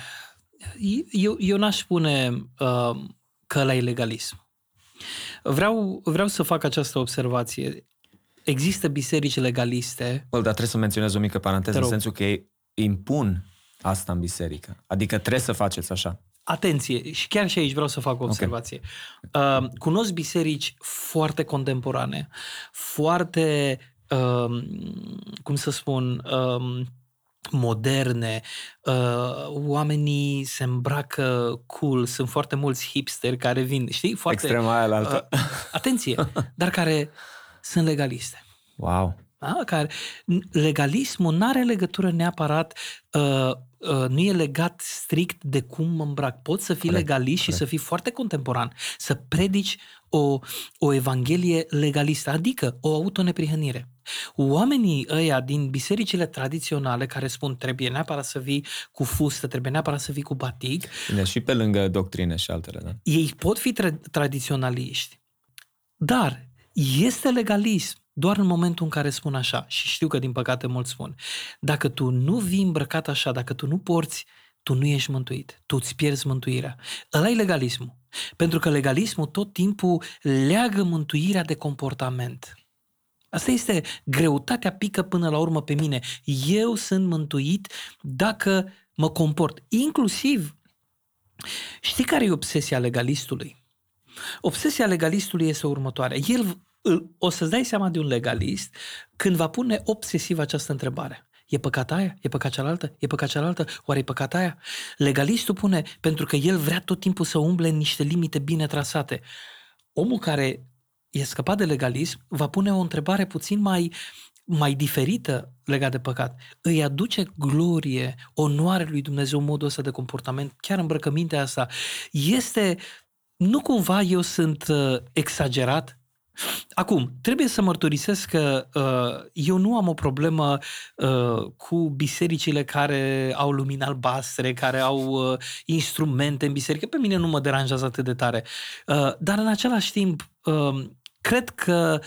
eu, eu n-aș spune um, că la ilegalism. Vreau, vreau să fac această observație. Există biserici legaliste. Bă, dar trebuie să menționez o mică paranteză, în sensul că ei impun asta în biserică. Adică trebuie să faceți așa. Atenție, și chiar și aici vreau să fac o observație. Okay. Uh, cunosc biserici foarte contemporane, foarte, uh, cum să spun, uh, moderne, uh, oamenii se îmbracă cool, sunt foarte mulți hipsteri care vin, știi? Foarte, Extrema aia uh, Atenție, dar care sunt legaliste. Wow! Da? Care, legalismul nu are legătură neapărat uh, Uh, nu e legat strict de cum mă îmbrac. Poți să fii legalist și să fii foarte contemporan, să predici o, o evanghelie legalistă, adică o autoneprihănire. Oamenii ăia din bisericile tradiționale care spun trebuie neapărat să vii cu fustă, trebuie neapărat să vii cu batic. Bine, și pe lângă doctrine și altele, da? Ei pot fi tra- tradiționaliști, dar este legalism doar în momentul în care spun așa, și știu că din păcate mulți spun, dacă tu nu vii îmbrăcat așa, dacă tu nu porți, tu nu ești mântuit, tu îți pierzi mântuirea. Ăla e legalismul. Pentru că legalismul tot timpul leagă mântuirea de comportament. Asta este greutatea pică până la urmă pe mine. Eu sunt mântuit dacă mă comport. Inclusiv, știi care e obsesia legalistului? Obsesia legalistului este următoarea. El o să-ți dai seama de un legalist când va pune obsesiv această întrebare. E păcat aia? E păcat cealaltă? E păcat cealaltă? Oare e păcat aia? Legalistul pune, pentru că el vrea tot timpul să umble în niște limite bine trasate. Omul care e scăpat de legalism va pune o întrebare puțin mai, mai diferită legat de păcat. Îi aduce glorie, onoare lui Dumnezeu modul ăsta de comportament, chiar îmbrăcămintea asta. Este, nu cumva eu sunt uh, exagerat Acum, trebuie să mărturisesc că uh, eu nu am o problemă uh, cu bisericile care au lumini albastre, care au uh, instrumente în biserică. Pe mine nu mă deranjează atât de tare. Uh, dar în același timp, uh, cred că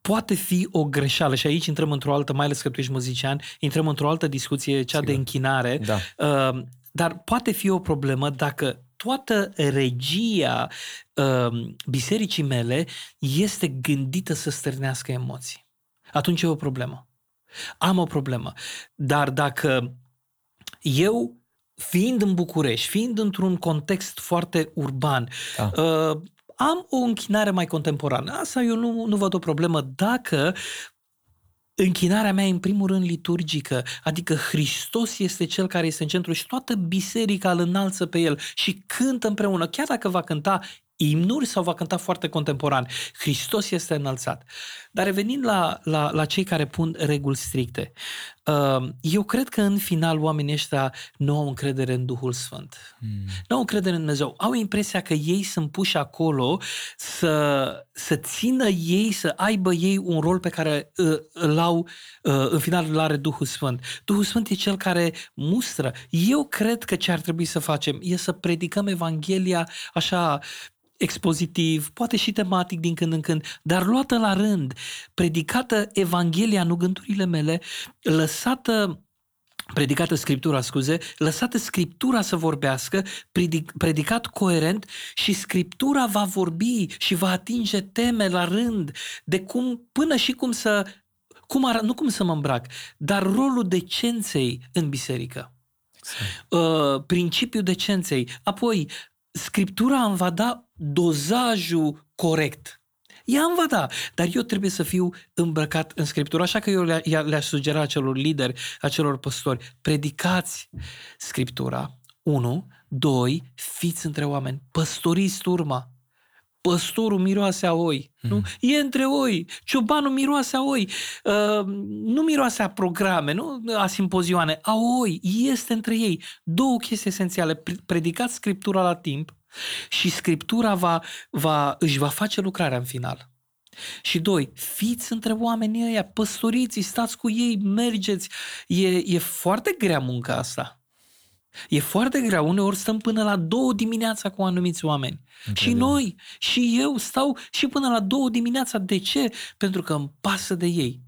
poate fi o greșeală și aici intrăm într-o altă, mai ales că tu ești muzician, intrăm într-o altă discuție, cea Sigur. de închinare, da. uh, dar poate fi o problemă dacă toată regia uh, bisericii mele este gândită să stârnească emoții. Atunci e o problemă. Am o problemă. Dar dacă eu fiind în București, fiind într-un context foarte urban, da. uh, am o închinare mai contemporană. Asta eu nu, nu văd o problemă dacă închinarea mea e în primul rând liturgică, adică Hristos este cel care este în centru și toată biserica îl înalță pe el și cântă împreună, chiar dacă va cânta imnuri sau va cânta foarte contemporan. Hristos este înălțat. Dar revenind la, la, la cei care pun reguli stricte, uh, eu cred că în final oamenii ăștia nu au încredere în Duhul Sfânt. Hmm. Nu au încredere în Dumnezeu. Au impresia că ei sunt puși acolo să, să țină ei, să aibă ei un rol pe care uh, îl au, uh, în final îl are Duhul Sfânt. Duhul Sfânt e cel care mustră. Eu cred că ce ar trebui să facem e să predicăm Evanghelia așa expozitiv, poate și tematic din când în când, dar luată la rând, predicată Evanghelia, nu gândurile mele, lăsată predicată Scriptura, scuze, lăsată Scriptura să vorbească, predic, predicat coerent și Scriptura va vorbi și va atinge teme la rând de cum, până și cum să, cum ar, nu cum să mă îmbrac, dar rolul decenței în biserică. Exact. Uh, principiul decenței. Apoi, Scriptura îmi va da dozajul corect. Ea îmi va da, dar eu trebuie să fiu îmbrăcat în Scriptură. Așa că eu le- le-aș sugera acelor lideri, acelor păstori, predicați Scriptura, unu, doi, fiți între oameni, păstoriți turma. Păstorul miroase a oi, mm. nu? E între oi. Ciobanul miroase a oi. Uh, nu miroase a programe, nu a simpozioane, a oi. Este între ei. Două chestii esențiale. Predicați Scriptura la timp și Scriptura va, va, își va face lucrarea în final. Și doi, fiți între oamenii ăia, păstoriți, stați cu ei, mergeți. E, e foarte grea munca asta. E foarte grea. Uneori stăm până la două dimineața cu anumiți oameni. Înțeleg. Și noi, și eu stau și până la două dimineața. De ce? Pentru că îmi pasă de ei.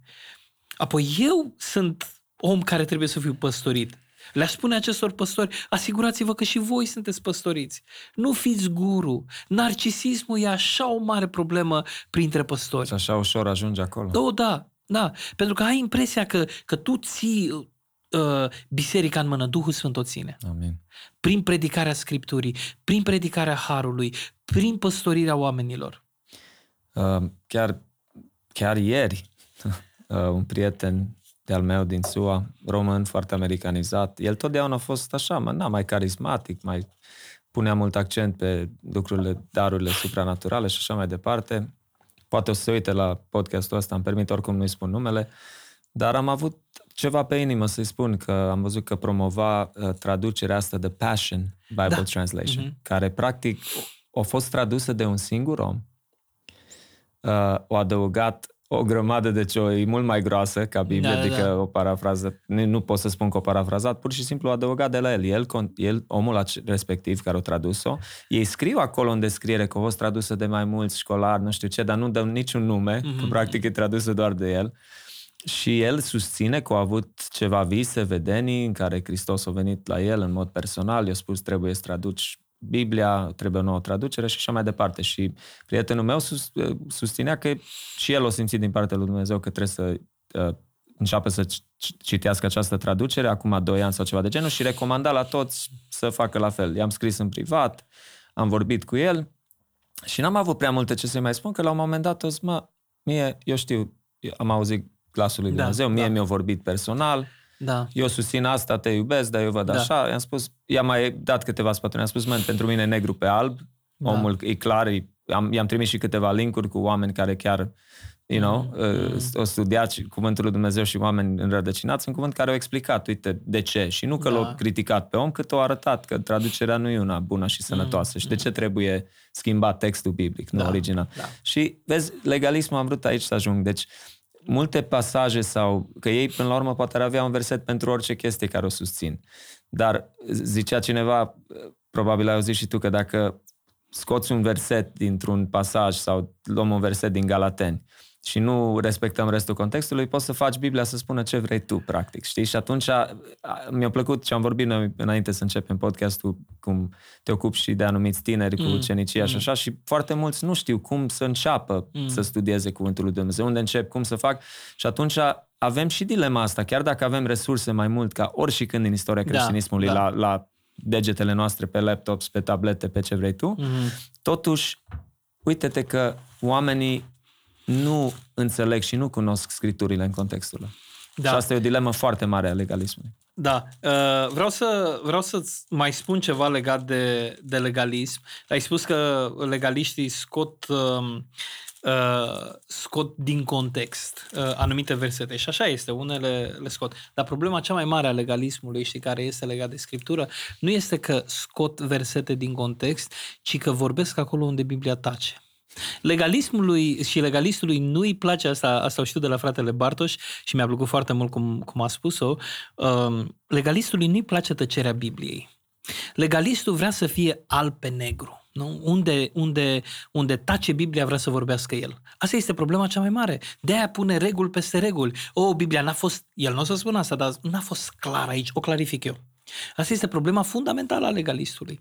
Apoi eu sunt om care trebuie să fiu păstorit. Le-aș spune acestor păstori, asigurați-vă că și voi sunteți păstoriți. Nu fiți guru. Narcisismul e așa o mare problemă printre păstori. Și așa ușor ajunge acolo. Oh, da, da. Pentru că ai impresia că, că tu ții uh, biserica în mână, Duhul Sfânt o ține. Amin. Prin predicarea Scripturii, prin predicarea Harului, prin păstorirea oamenilor. Uh, chiar, chiar ieri, uh, un prieten de-al meu din SUA, român, foarte americanizat. El totdeauna a fost așa, mă, na, mai carismatic, mai punea mult accent pe lucrurile, darurile supranaturale și așa mai departe. Poate o să se uite la podcastul ăsta, îmi permit oricum nu-i spun numele, dar am avut ceva pe inimă să-i spun, că am văzut că promova uh, traducerea asta de Passion Bible da. Translation, mm-hmm. care practic a fost tradusă de un singur om. Uh, o adăugat o grămadă de cioi, e mult mai groasă ca Biblia, da, da, adică da. o parafrază, nu, nu pot să spun că o parafrazat, pur și simplu o adăugat de la el. El, el omul respectiv care o tradus-o, ei scriu acolo în descriere că a fost tradusă de mai mulți școlari, nu știu ce, dar nu dăm niciun nume, mm-hmm. că practic e tradusă doar de el. Și el susține că a avut ceva vise, vedenii, în care Hristos a venit la el în mod personal, i-a spus trebuie să traduci Biblia, trebuie o nouă traducere și așa mai departe. Și prietenul meu sus, susținea că și el o simțit din partea lui Dumnezeu că trebuie să uh, înceapă să citească această traducere, acum doi ani sau ceva de genul, și recomanda la toți să facă la fel. I-am scris în privat, am vorbit cu el și n-am avut prea multe ce să-i mai spun, că la un moment dat o zis, mă, mie, eu știu, am auzit glasul lui da, Dumnezeu, mie da. mi-a vorbit personal, da. eu susțin asta, te iubesc, dar eu văd da. așa. I-am spus, i-am mai dat câteva sfaturi, i-am spus, man, pentru mine negru pe alb, da. omul e clar, e, am, i-am trimis și câteva linkuri cu oameni care chiar you know, mm. uh, o studiat cuvântul lui Dumnezeu și oameni înrădăcinați, un cuvânt care au explicat, uite, de ce. Și nu că da. l-au criticat pe om, cât au arătat că traducerea nu e una bună și sănătoasă mm. și de ce trebuie schimbat textul biblic, nu da. original. Da. Și, vezi, legalismul am vrut aici să ajung. Deci, multe pasaje sau, că ei până la urmă poate ar avea un verset pentru orice chestie care o susțin. Dar zicea cineva, probabil ai auzit și tu, că dacă scoți un verset dintr-un pasaj sau luăm un verset din Galateni și nu respectăm restul contextului, poți să faci Biblia să spună ce vrei tu, practic, știi? Și atunci mi-a plăcut ce am vorbit noi înainte să începem podcastul, cum te ocupi și de anumiți tineri cu mm. ucenicia mm. și așa, și foarte mulți nu știu cum să înceapă mm. să studieze Cuvântul lui Dumnezeu, unde încep, cum să fac, și atunci avem și dilema asta, chiar dacă avem resurse mai mult ca oricând în istoria da, creștinismului da, da. La, la degetele noastre pe laptops, pe tablete, pe ce vrei tu, mm-hmm. totuși, uite-te că oamenii nu înțeleg și nu cunosc scripturile în contextul ăla. Da. Și asta e o dilemă foarte mare a legalismului. Da. Uh, vreau, să, vreau să mai spun ceva legat de, de legalism. Ai spus că legaliștii scot, uh, uh, scot din context uh, anumite versete. Și așa este, unele le scot. Dar problema cea mai mare a legalismului și care este legat de scriptură nu este că scot versete din context, ci că vorbesc acolo unde Biblia tace. Legalismului și legalistului nu-i place asta, asta o știu de la fratele Bartoș și mi-a plăcut foarte mult cum, cum a spus-o, um, legalistului nu-i place tăcerea Bibliei. Legalistul vrea să fie alb pe negru. Nu? Unde, unde, unde tace Biblia vrea să vorbească el. Asta este problema cea mai mare. De aia pune reguli peste reguli. O, Biblia n-a fost, el nu o să spună asta, dar n-a fost clar aici, o clarific eu. Asta este problema fundamentală a legalistului.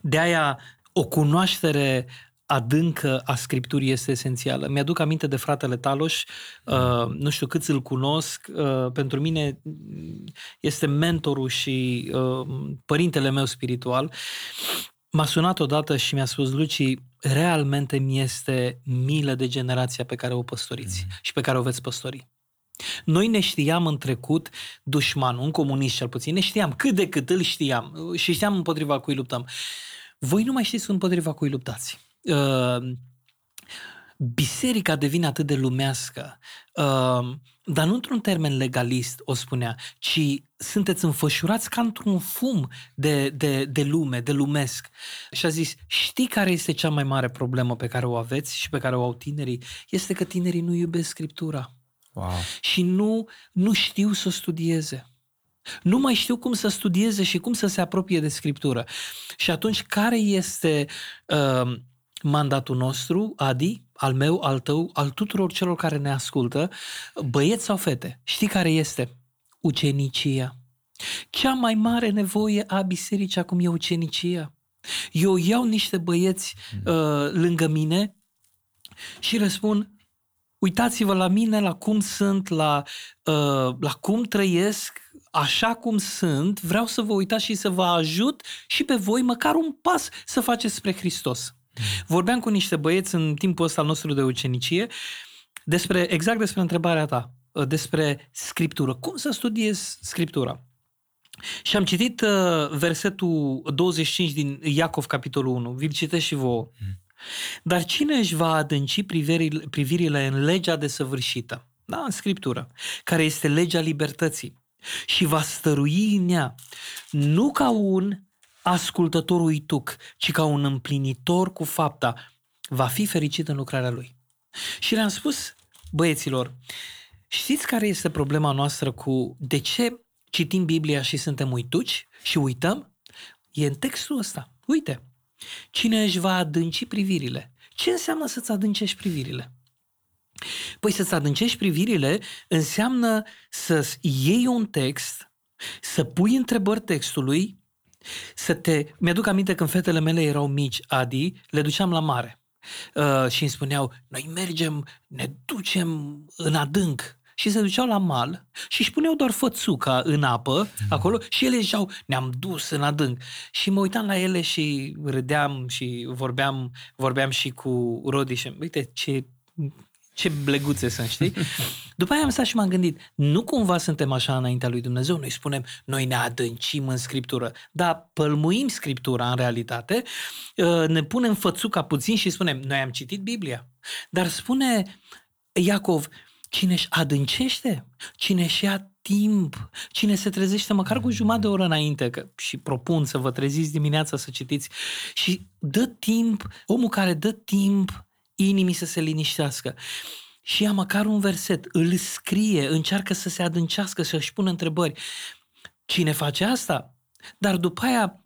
De aia o cunoaștere adâncă a Scripturii este esențială. Mi-aduc aminte de fratele Taloș, uh, nu știu cât îl cunosc, uh, pentru mine este mentorul și uh, părintele meu spiritual. M-a sunat odată și mi-a spus, Luci, realmente mi este milă de generația pe care o păstoriți mm. și pe care o veți păstori. Noi ne știam în trecut dușmanul, un comunist cel puțin, ne știam cât de cât îl știam și știam împotriva cui luptăm. Voi nu mai știți împotriva cui luptați. Uh, biserica devine atât de lumească, uh, dar nu într-un termen legalist, o spunea, ci sunteți înfășurați ca într-un fum de, de, de lume, de lumesc. Și a zis, știi care este cea mai mare problemă pe care o aveți și pe care o au tinerii? Este că tinerii nu iubesc Scriptura. Wow. Și nu, nu știu să studieze. Nu mai știu cum să studieze și cum să se apropie de Scriptură. Și atunci, care este uh, mandatul nostru, Adi, al meu, al tău, al tuturor celor care ne ascultă, băieți sau fete, știi care este? Ucenicia. Cea mai mare nevoie a bisericii acum e ucenicia. Eu iau niște băieți mm. uh, lângă mine și răspund, uitați-vă la mine, la cum sunt, la, uh, la cum trăiesc, așa cum sunt, vreau să vă uitați și să vă ajut și pe voi măcar un pas să faceți spre Hristos. Vorbeam cu niște băieți în timpul ăsta al nostru de ucenicie despre, exact despre întrebarea ta, uh, despre scriptură. Cum să studiez scriptura? Și am citit uh, versetul 25 din Iacov, capitolul 1. Vi-l citesc și vouă. Mm. Dar cine își va adânci privirile, privirile în legea desăvârșită, da, în Scriptură, care este legea libertății, și va stărui în ea, nu ca un ascultător uituc, ci ca un împlinitor cu fapta, va fi fericit în lucrarea lui. Și le-am spus băieților, știți care este problema noastră cu de ce citim Biblia și suntem uituci și uităm? E în textul ăsta. Uite, cine își va adânci privirile? Ce înseamnă să-ți adâncești privirile? Păi să-ți adâncești privirile înseamnă să iei un text, să pui întrebări textului să te... Mi-aduc aminte când fetele mele erau mici, Adi, le duceam la mare. Uh, și îmi spuneau, noi mergem, ne ducem în adânc. Și se duceau la mal și își puneau doar fățuca în apă mm. acolo și ele ziceau, ne-am dus în adânc. Și mă uitam la ele și râdeam și vorbeam, vorbeam și cu Rodi și uite ce ce bleguțe sunt, știi? După aia am stat și m-am gândit, nu cumva suntem așa înaintea lui Dumnezeu? Noi spunem, noi ne adâncim în Scriptură, dar pălmuim Scriptura în realitate, uh, ne punem fățuca puțin și spunem, noi am citit Biblia. Dar spune Iacov, cine își adâncește, cine își ia timp, cine se trezește măcar cu jumătate de oră înainte, că și propun să vă treziți dimineața să citiți, și dă timp, omul care dă timp inimii să se liniștească și ia măcar un verset, îl scrie, încearcă să se adâncească, să-și pună întrebări. Cine face asta? Dar după aia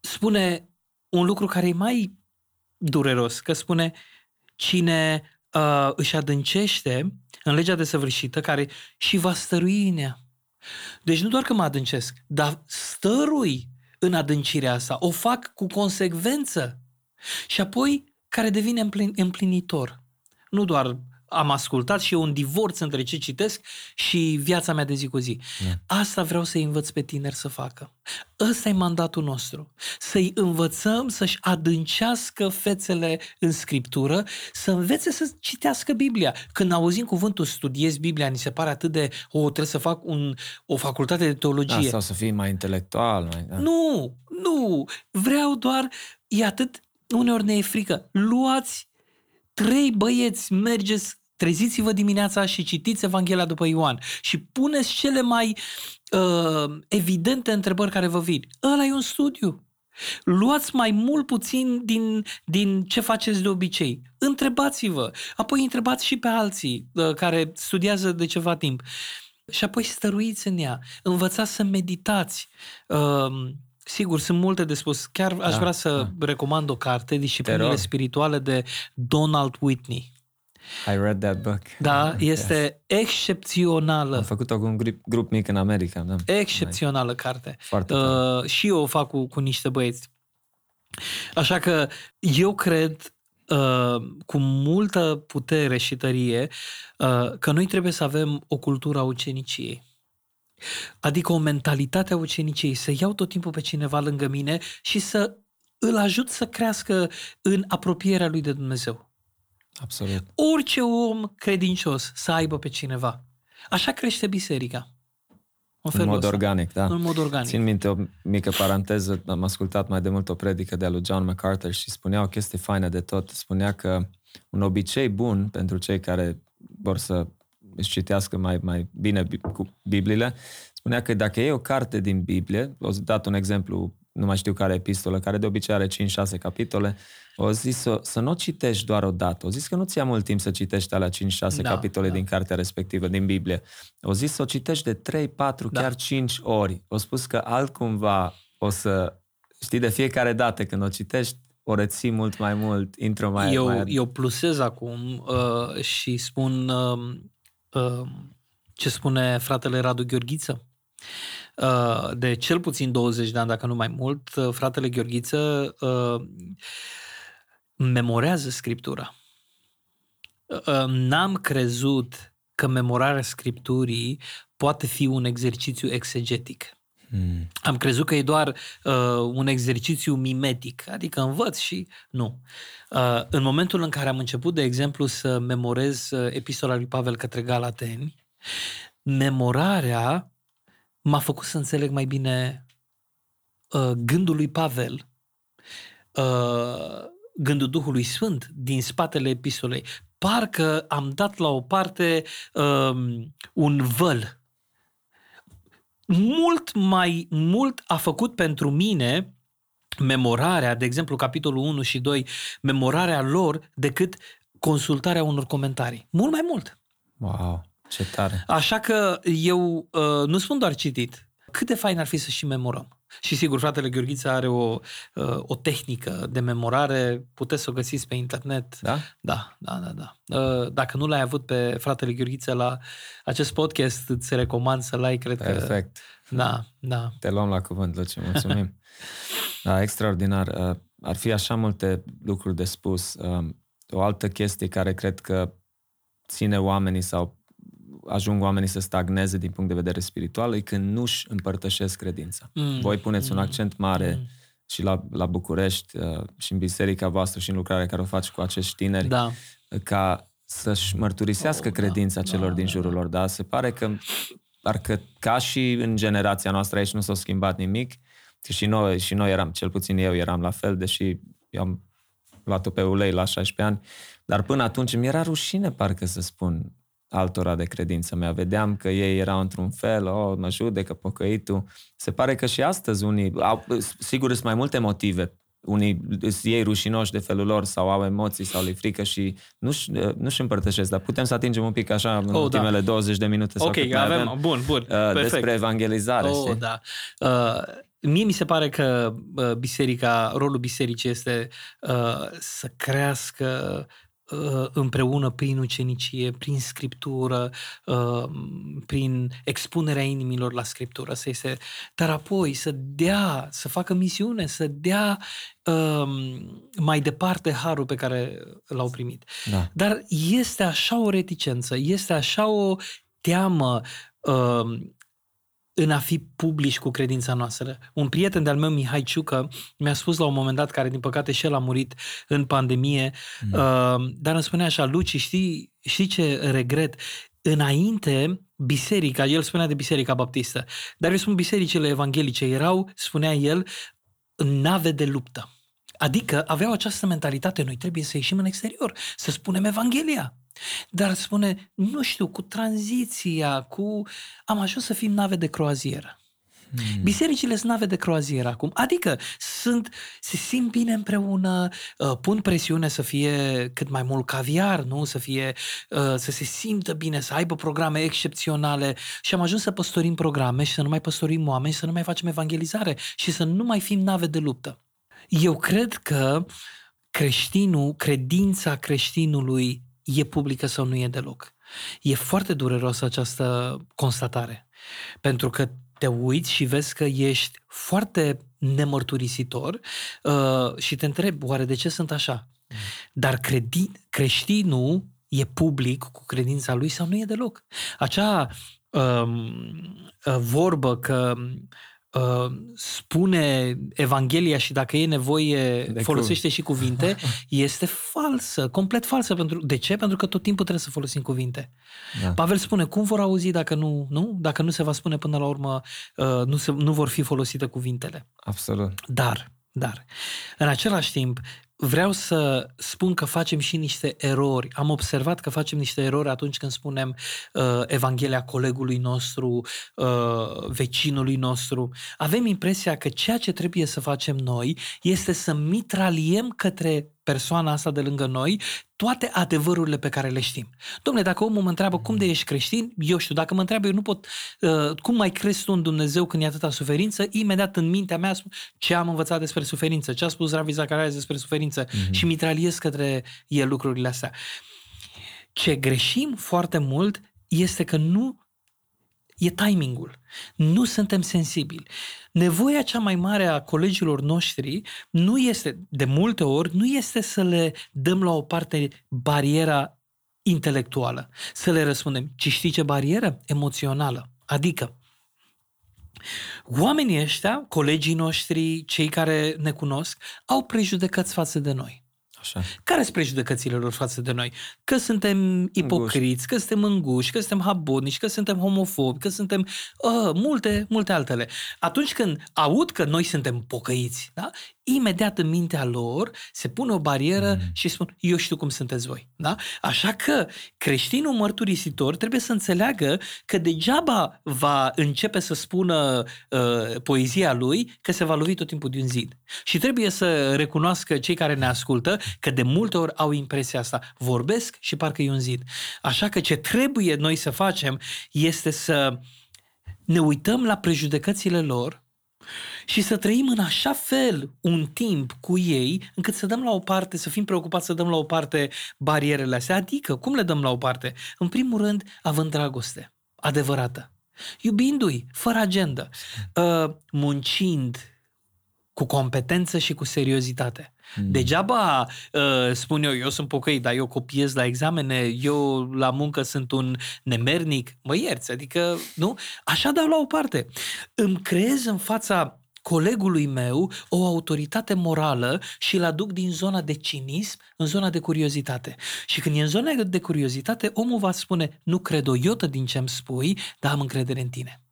spune un lucru care e mai dureros, că spune cine uh, își adâncește în legea desăvârșită, care și va stărui în ea. Deci nu doar că mă adâncesc, dar stărui în adâncirea asta, o fac cu consecvență și apoi care devine împlinitor. Nu doar am ascultat și e un divorț între ce citesc și viața mea de zi cu zi. Yeah. Asta vreau să-i învăț pe tineri să facă. Ăsta e mandatul nostru. Să-i învățăm să-și adâncească fețele în scriptură, să învețe să citească Biblia. Când auzim cuvântul studiez Biblia, ni se pare atât de, o, trebuie să fac un, o facultate de teologie. Da, sau să fii mai intelectual. Mai, da. Nu, nu. Vreau doar, e atât, uneori ne e frică. Luați trei băieți, mergeți, treziți-vă dimineața și citiți Evanghelia după Ioan și puneți cele mai uh, evidente întrebări care vă vin. Ăla e un studiu. Luați mai mult puțin din, din ce faceți de obicei. Întrebați-vă. Apoi întrebați și pe alții uh, care studiază de ceva timp. Și apoi stăruiți în ea. Învățați să meditați. Uh, Sigur, sunt multe de spus. Chiar aș da, vrea să da. recomand o carte, Disciplinele spirituale de Donald Whitney. I read that book. Da, este yes. excepțională. Am făcut-o cu un grup, grup mic în America. Da. Excepțională carte. Foarte uh, Și eu o fac cu, cu niște băieți. Așa că eu cred uh, cu multă putere și tărie uh, că noi trebuie să avem o cultură a uceniciei. Adică o mentalitate a ucenicei, să iau tot timpul pe cineva lângă mine și să îl ajut să crească în apropierea lui de Dumnezeu. Absolut. Orice om credincios să aibă pe cineva. Așa crește biserica. În, în mod ăsta. organic, da. În mod organic. Țin minte o mică paranteză, am ascultat mai de mult o predică de lui John MacArthur și spunea o chestie faină de tot. Spunea că un obicei bun pentru cei care vor să își citească mai, mai bine cu Bibliile, spunea că dacă e o carte din Biblie, o să dat un exemplu, nu mai știu care epistolă, care de obicei are 5-6 capitole, o zis să, să nu o citești doar o dată. O zis că nu-ți ia mult timp să citești alea 5-6 da, capitole da. din cartea respectivă, din Biblie. O zis să o citești de 3, 4, da. chiar 5 ori. O spus că altcumva o să, știi, de fiecare dată când o citești, o reții mult mai mult, intră mai... Eu, mai... eu plusez acum uh, și spun uh, uh, ce spune fratele Radu Gheorghiță. Uh, de cel puțin 20 de ani, dacă nu mai mult, uh, fratele Gheorghiță uh, memorează Scriptura. Uh, n-am crezut că memorarea Scripturii poate fi un exercițiu exegetic. Hmm. Am crezut că e doar uh, un exercițiu mimetic, adică învăț și nu. Uh, în momentul în care am început, de exemplu, să memorez uh, epistola lui Pavel către Galateni, memorarea m-a făcut să înțeleg mai bine uh, gândul lui Pavel, uh, gândul Duhului Sfânt din spatele epistolei. Parcă am dat la o parte uh, un văl mult mai mult a făcut pentru mine memorarea, de exemplu, capitolul 1 și 2, memorarea lor decât consultarea unor comentarii. Mult mai mult. Wow, ce tare. Așa că eu uh, nu spun doar citit. Cât de fain ar fi să și memorăm. Și sigur, fratele Gheorghiță are o, uh, o tehnică de memorare, puteți să o găsiți pe internet. Da? Da, da, da. da. Uh, dacă nu l-ai avut pe fratele Gheorghiță la acest podcast, îți recomand să l-ai, cred Perfect. că... Perfect. Da, da. Te luăm la cuvânt, Luci, mulțumim. da, extraordinar. Uh, ar fi așa multe lucruri de spus. O altă chestie care cred că ține oamenii sau ajung oamenii să stagneze din punct de vedere spiritual e când nu-și împărtășesc credința. Mm. Voi puneți mm. un accent mare mm. și la, la București uh, și în biserica voastră și în lucrarea care o faci cu acești tineri da. ca să-și mărturisească oh, da, credința da, celor da, din jurul lor, da? Se pare că parcă ca și în generația noastră aici nu s-a schimbat nimic, și noi, și noi eram, cel puțin eu eram la fel, deși eu am luat-o pe ulei la 16 ani, dar până atunci mi era rușine parcă să spun altora de credință mea. Vedeam că ei erau într-un fel, oh, mă judecă pocăitul. Se pare că și astăzi unii, au, sigur sunt mai multe motive unii sunt ei rușinoși de felul lor sau au emoții sau le frică și nu-și, nu-și împărtășesc, dar putem să atingem un pic așa în oh, ultimele da. 20 de minute sau Ok, avem, avem, bun, bun, uh, despre evangelizare. Oh, știi? da. Uh, mie mi se pare că uh, biserica, rolul bisericii este uh, să crească Uh, împreună prin ucenicie, prin scriptură, uh, prin expunerea inimilor la scriptură, să este, dar apoi să dea, să facă misiune, să dea um, mai departe harul pe care l-au primit. Da. Dar este așa o reticență, este așa o teamă um, în a fi publici cu credința noastră. Un prieten de-al meu, Mihai Ciucă, mi-a spus la un moment dat, care din păcate și el a murit în pandemie, mm. uh, dar îmi spunea așa, Luci, știi, știi ce regret? Înainte, biserica, el spunea de biserica baptistă, dar eu spun bisericile evanghelice, erau, spunea el, nave de luptă. Adică aveau această mentalitate, noi trebuie să ieșim în exterior, să spunem Evanghelia. Dar spune, nu știu, cu tranziția, cu... am ajuns să fim nave de croazieră. Hmm. Bisericile sunt nave de croazieră acum, adică sunt, se simt bine împreună, uh, pun presiune să fie cât mai mult caviar, nu? Să fie, uh, să se simtă bine, să aibă programe excepționale și am ajuns să păstorim programe și să nu mai păstorim oameni, să nu mai facem evangelizare și să nu mai fim nave de luptă. Eu cred că creștinul, credința creștinului e publică sau nu e deloc. E foarte dureroasă această constatare, pentru că te uiți și vezi că ești foarte nemărturisitor uh, și te întrebi, oare de ce sunt așa? Dar credi- creștinul e public cu credința lui sau nu e deloc? Acea um, uh, vorbă că Uh, spune Evanghelia și dacă e nevoie de folosește cum. și cuvinte, este falsă, complet falsă. Pentru, de ce? Pentru că tot timpul trebuie să folosim cuvinte. Da. Pavel spune, cum vor auzi dacă nu, nu? Dacă nu se va spune până la urmă, uh, nu, se, nu vor fi folosite cuvintele. Absolut. Dar, dar, în același timp, vreau să spun că facem și niște erori. Am observat că facem niște erori atunci când spunem uh, Evanghelia colegului nostru, uh, vecinului nostru. Avem impresia că ceea ce trebuie să facem noi este să mitraliem către persoana asta de lângă noi toate adevărurile pe care le știm. Domnule, dacă omul mă întreabă cum de ești creștin, eu știu. Dacă mă întreabă, eu nu pot, uh, cum mai crezi tu în Dumnezeu când e atâta suferință, imediat în mintea mea spun ce am învățat despre suferință, ce a spus Ravi Zacarias despre suferință mm-hmm. și mitraliez către el lucrurile astea. Ce greșim foarte mult este că nu e timingul. Nu suntem sensibili. Nevoia cea mai mare a colegilor noștri nu este, de multe ori, nu este să le dăm la o parte bariera intelectuală, să le răspundem, ci știi ce barieră? Emoțională. Adică, oamenii ăștia, colegii noștri, cei care ne cunosc, au prejudecăți față de noi. Așa. Care sunt prejudecățile lor față de noi? Că suntem ipocriți, înguși. că suntem înguși, că suntem habonici, că suntem homofobi, că suntem uh, multe, multe altele. Atunci când aud că noi suntem pocăiți, da? Imediat în mintea lor se pune o barieră mm. și spun, eu știu cum sunteți voi. Da? Așa că creștinul mărturisitor trebuie să înțeleagă că degeaba va începe să spună uh, poezia lui că se va lovi tot timpul de un zid. Și trebuie să recunoască cei care ne ascultă că de multe ori au impresia asta. Vorbesc și parcă e un zid. Așa că ce trebuie noi să facem este să ne uităm la prejudecățile lor și să trăim în așa fel un timp cu ei, încât să dăm la o parte, să fim preocupați să dăm la o parte barierele astea. Adică, cum le dăm la o parte? În primul rând, având dragoste adevărată, iubindu-i, fără agenda, uh, muncind cu competență și cu seriozitate. Mm. Degeaba uh, spun eu, eu sunt pocăit, dar eu copiez la examene, eu la muncă sunt un nemernic, mă ierți, adică, nu? Așa dau la o parte. Îmi creez în fața colegului meu o autoritate morală și îl aduc din zona de cinism în zona de curiozitate. Și când e în zona de curiozitate, omul va spune, nu cred o iotă din ce îmi spui, dar am încredere în tine.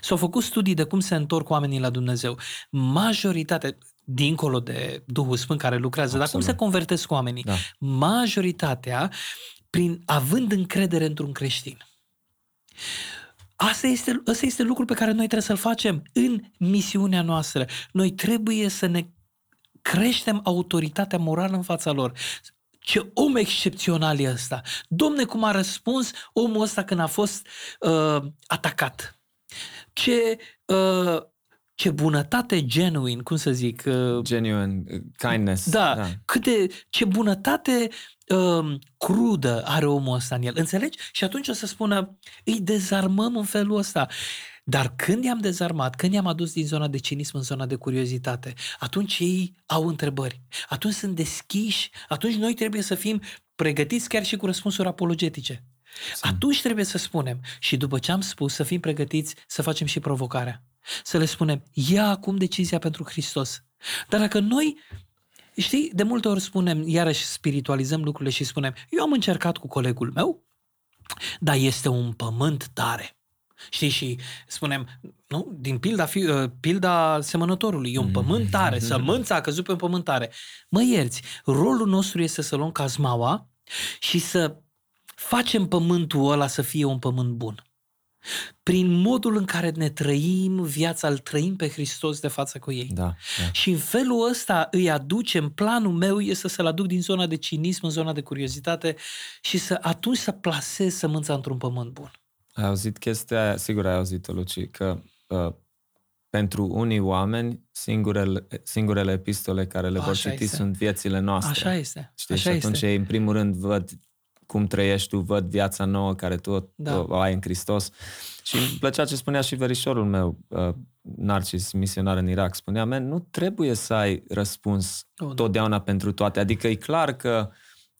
S-au făcut studii de cum se întorc oamenii la Dumnezeu. Majoritatea, dincolo de Duhul Sfânt care lucrează, Absolut. dar cum se convertesc oamenii? Da. Majoritatea prin având încredere într-un creștin. Asta este, asta este lucrul pe care noi trebuie să-l facem în misiunea noastră. Noi trebuie să ne creștem autoritatea morală în fața lor. Ce om excepțional e ăsta! Domne, cum a răspuns omul ăsta când a fost uh, atacat. Ce, uh, ce bunătate genuine, cum să zic? Uh, Genuine, uh, kindness. Da, da. Cât de, ce bunătate uh, crudă are omul ăsta în el. Înțelegi? Și atunci o să spună, îi dezarmăm în felul ăsta. Dar când i-am dezarmat, când i-am adus din zona de cinism în zona de curiozitate, atunci ei au întrebări. Atunci sunt deschiși, atunci noi trebuie să fim pregătiți chiar și cu răspunsuri apologetice. Sim. Atunci trebuie să spunem și după ce am spus să fim pregătiți să facem și provocarea. Să le spunem, ia acum decizia pentru Hristos. Dar dacă noi Știi, de multe ori spunem, iarăși spiritualizăm lucrurile și spunem, eu am încercat cu colegul meu, dar este un pământ tare. Știi, și spunem, nu, din pilda, fi, uh, pilda semănătorului, e un pământ tare, sămânța a căzut pe un pământ tare. Mă ierți, rolul nostru este să luăm cazmaua și să facem pământul ăla să fie un pământ bun prin modul în care ne trăim viața, îl trăim pe Hristos de față cu ei. Da, da. Și în felul ăsta îi aducem, planul meu este să-l aduc din zona de cinism în zona de curiozitate și să atunci să plasez sămânța într-un pământ bun. Ai auzit chestia aia, sigur ai auzit-o, Luci, că uh, pentru unii oameni singurele, singurele epistole care le Așa vor citi este. sunt viețile noastre. Așa este. Știi? Așa și atunci este. ei în primul rând văd cum trăiești tu, văd viața nouă care tu da. o ai în Hristos. Și îmi plăcea ce spunea și verișorul meu, uh, Narcis, misionar în Irak. Spunea, men, nu trebuie să ai răspuns oh, da. totdeauna pentru toate. Adică e clar că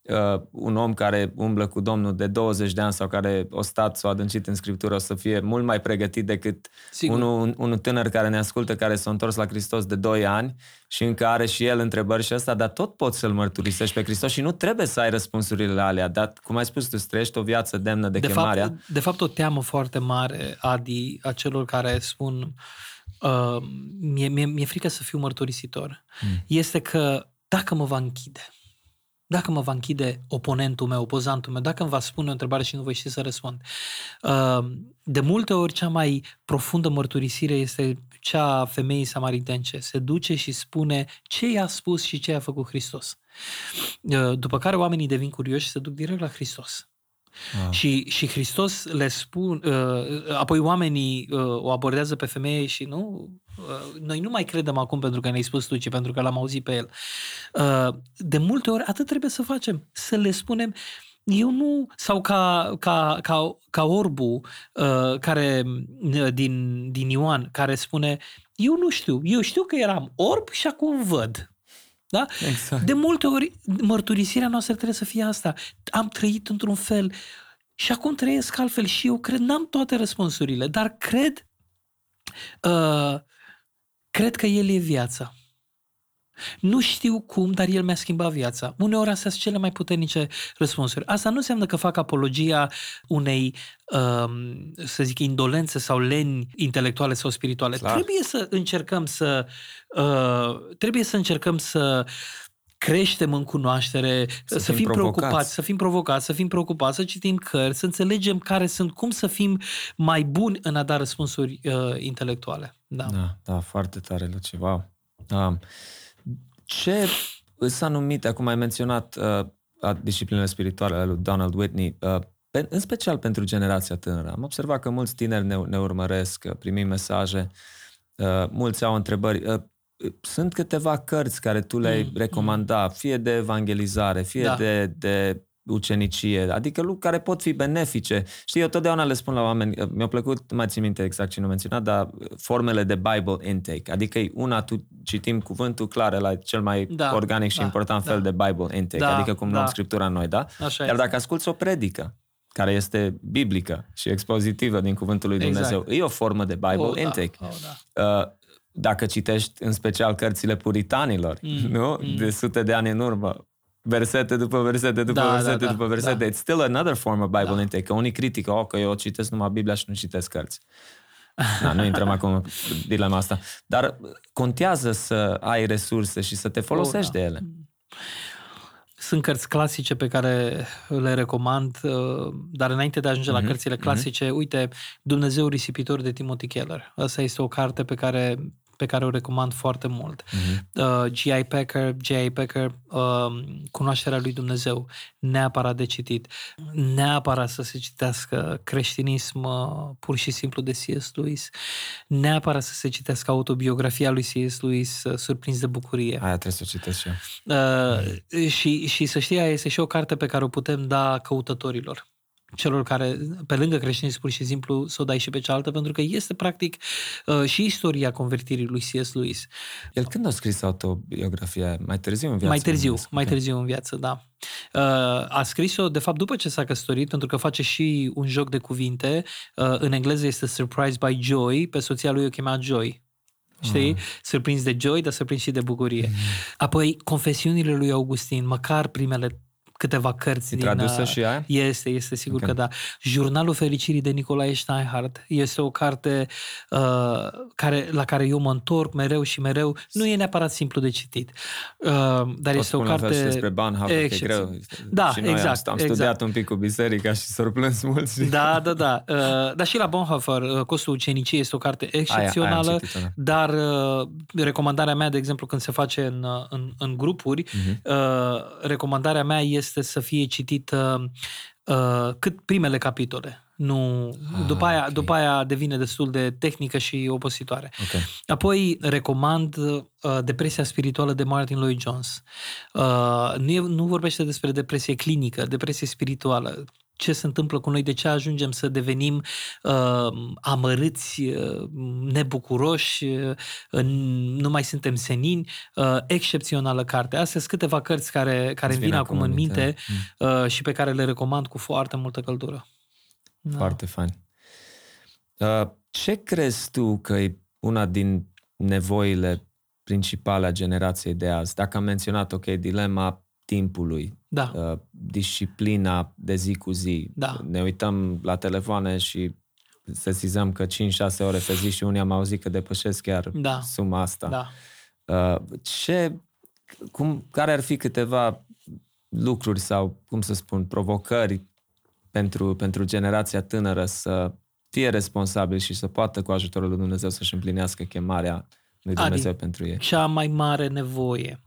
uh, uh, un om care umblă cu Domnul de 20 de ani sau care o stat sau adâncit în Scriptură o să fie mult mai pregătit decât unul, unul tânăr care ne ascultă, care s-a întors la Hristos de 2 ani și încă are și el întrebări și asta, dar tot poți să-L mărturisești pe Hristos și nu trebuie să ai răspunsurile alea, dar cum ai spus, tu trăiești o viață demnă de, de chemarea. Fapt, de fapt, o teamă foarte mare, Adi, a celor care spun uh, mi-e, mi-e, mi-e frică să fiu mărturisitor, mm. este că dacă mă va închide, dacă mă va închide oponentul meu, opozantul meu, dacă îmi va spune o întrebare și nu voi ști să răspund. Uh, de multe ori, cea mai profundă mărturisire este cea a femeii samaritence. Se duce și spune ce i-a spus și ce i-a făcut Hristos. Uh, după care oamenii devin curioși și se duc direct la Hristos. Wow. Și, și Hristos le spun, uh, apoi oamenii uh, o abordează pe femeie și nu, uh, noi nu mai credem acum pentru că ne-ai spus tu, ci pentru că l-am auzit pe el. Uh, de multe ori atât trebuie să facem, să le spunem, eu nu, sau ca, ca, ca, ca orbu uh, care, uh, din, din Ioan, care spune, eu nu știu, eu știu că eram orb și acum văd. Da? Exact. De multe ori, mărturisirea noastră trebuie să fie asta. Am trăit într-un fel și acum trăiesc altfel și eu cred, n-am toate răspunsurile, dar cred, uh, cred că El e viața. Nu știu cum, dar el mi-a schimbat viața. Uneori astea sunt cele mai puternice răspunsuri. Asta nu înseamnă că fac apologia unei, um, să zic, indolențe sau leni intelectuale sau spirituale. Clar. Trebuie să încercăm să uh, trebuie să încercăm să creștem în cunoaștere, să, să fim, fim preocupați, să fim provocați, să fim preocupați, să citim cărți, să înțelegem care sunt, cum să fim mai buni în a da răspunsuri uh, intelectuale. Da. da, da, foarte tare, Luci, wow. Um, ce sunt anumite, acum ai menționat uh, disciplinele spirituale ale lui Donald Whitney, uh, pe, în special pentru generația tânără. Am observat că mulți tineri ne, ne urmăresc, uh, primim mesaje, uh, mulți au întrebări. Uh, sunt câteva cărți care tu le-ai mm, recomanda, mm. fie de evangelizare, fie da. de, de ucenicie, adică lucruri care pot fi benefice. Știi, eu totdeauna le spun la oameni, mi-a plăcut, nu mai țin minte exact ce nu menționat, dar formele de Bible intake, adică una, tu citim cuvântul clar la cel mai da, organic și da, important da. fel de Bible intake, da, adică cum da. luăm Scriptura noi, da? Așa Iar dacă asculți o predică, care este biblică și expozitivă din cuvântul lui Dumnezeu, exact. e o formă de Bible oh, intake. Da, oh, da. Uh, dacă citești în special cărțile puritanilor, mm, nu? Mm. De sute de ani în urmă, versete după versete după da, versete da, după da, versete. Da. It's still another form of Bible da. intake. Că unii critică, oh, că eu citesc numai Biblia și nu citesc cărți. Da, nu intrăm acum în dilema asta. Dar contează să ai resurse și să te folosești oh, da. de ele. Sunt cărți clasice pe care le recomand, uh, dar înainte de a ajunge mm-hmm. la mhm, cărțile mhm. clasice, mm-hmm. uite, Dumnezeu risipitor de Timothy Keller. Asta este o carte pe care pe care o recomand foarte mult. Uh-huh. Uh, G.I. Packer, G.I. Packer, uh, Cunoașterea lui Dumnezeu, neapărat de citit. Neapărat să se citească creștinism uh, pur și simplu de C.S. Lewis. Neapărat să se citească autobiografia lui C.S. Lewis, uh, Surprins de bucurie. Aia trebuie să o citesc și eu. Uh, și, și să știi, aia este și o carte pe care o putem da căutătorilor celor care, pe lângă creștinism, pur și simplu, să o dai și pe cealaltă, pentru că este, practic, uh, și istoria convertirii lui C.S. Lewis. El când a scris autobiografia? Mai târziu în viață? Mai târziu, mai târziu în viață, da. Uh, a scris-o, de fapt, după ce s-a căsătorit, pentru că face și un joc de cuvinte. Uh, în engleză este Surprised by Joy, pe soția lui o chema Joy. Știi? Uh. Surprins de joy, dar surprins și de bucurie. Mm. Apoi, confesiunile lui Augustin, măcar primele câteva cărți. E din, tradusă uh, și aia? Este, este sigur okay. că da. Jurnalul Fericirii de Nicolae Steinhardt este o carte uh, care, la care eu mă întorc mereu și mereu. Nu e neapărat simplu de citit, uh, dar Pot este o carte... Fel despre Banhauser, că e greu. Da, și noi exact. Am, am exact. studiat un pic cu biserica și s-au plâns mulți. Da, da, da. Uh, dar și la Bonhoeffer, uh, Costul Uceniciei este o carte excepțională, aia, aia da. dar uh, recomandarea mea, de exemplu, când se face în, uh, în, în grupuri, uh-huh. uh, recomandarea mea este este să fie citită uh, cât primele capitole. Nu, ah, după, aia, okay. după aia devine destul de tehnică și opositoare. Okay. Apoi recomand uh, Depresia spirituală de Martin Lloyd Jones. Uh, nu, e, nu vorbește despre depresie clinică, depresie spirituală ce se întâmplă cu noi, de ce ajungem să devenim uh, amărâți, uh, nebucuroși, uh, nu mai suntem senini. Uh, excepțională carte. Astea sunt câteva cărți care, care îmi vin acum în minte mm. uh, și pe care le recomand cu foarte multă căldură. Da. Foarte fain. Uh, ce crezi tu că e una din nevoile principale a generației de azi? Dacă am menționat, ok, dilema timpului, da. uh, disciplina de zi cu zi. Da. Ne uităm la telefoane și sesizăm că 5-6 ore pe zi și unii am auzit că depășesc chiar da. suma asta. Da. Uh, ce, cum, care ar fi câteva lucruri sau, cum să spun, provocări pentru, pentru generația tânără să fie responsabil și să poată cu ajutorul lui Dumnezeu să-și împlinească chemarea lui Dumnezeu Adi, pentru ei? Cea mai mare nevoie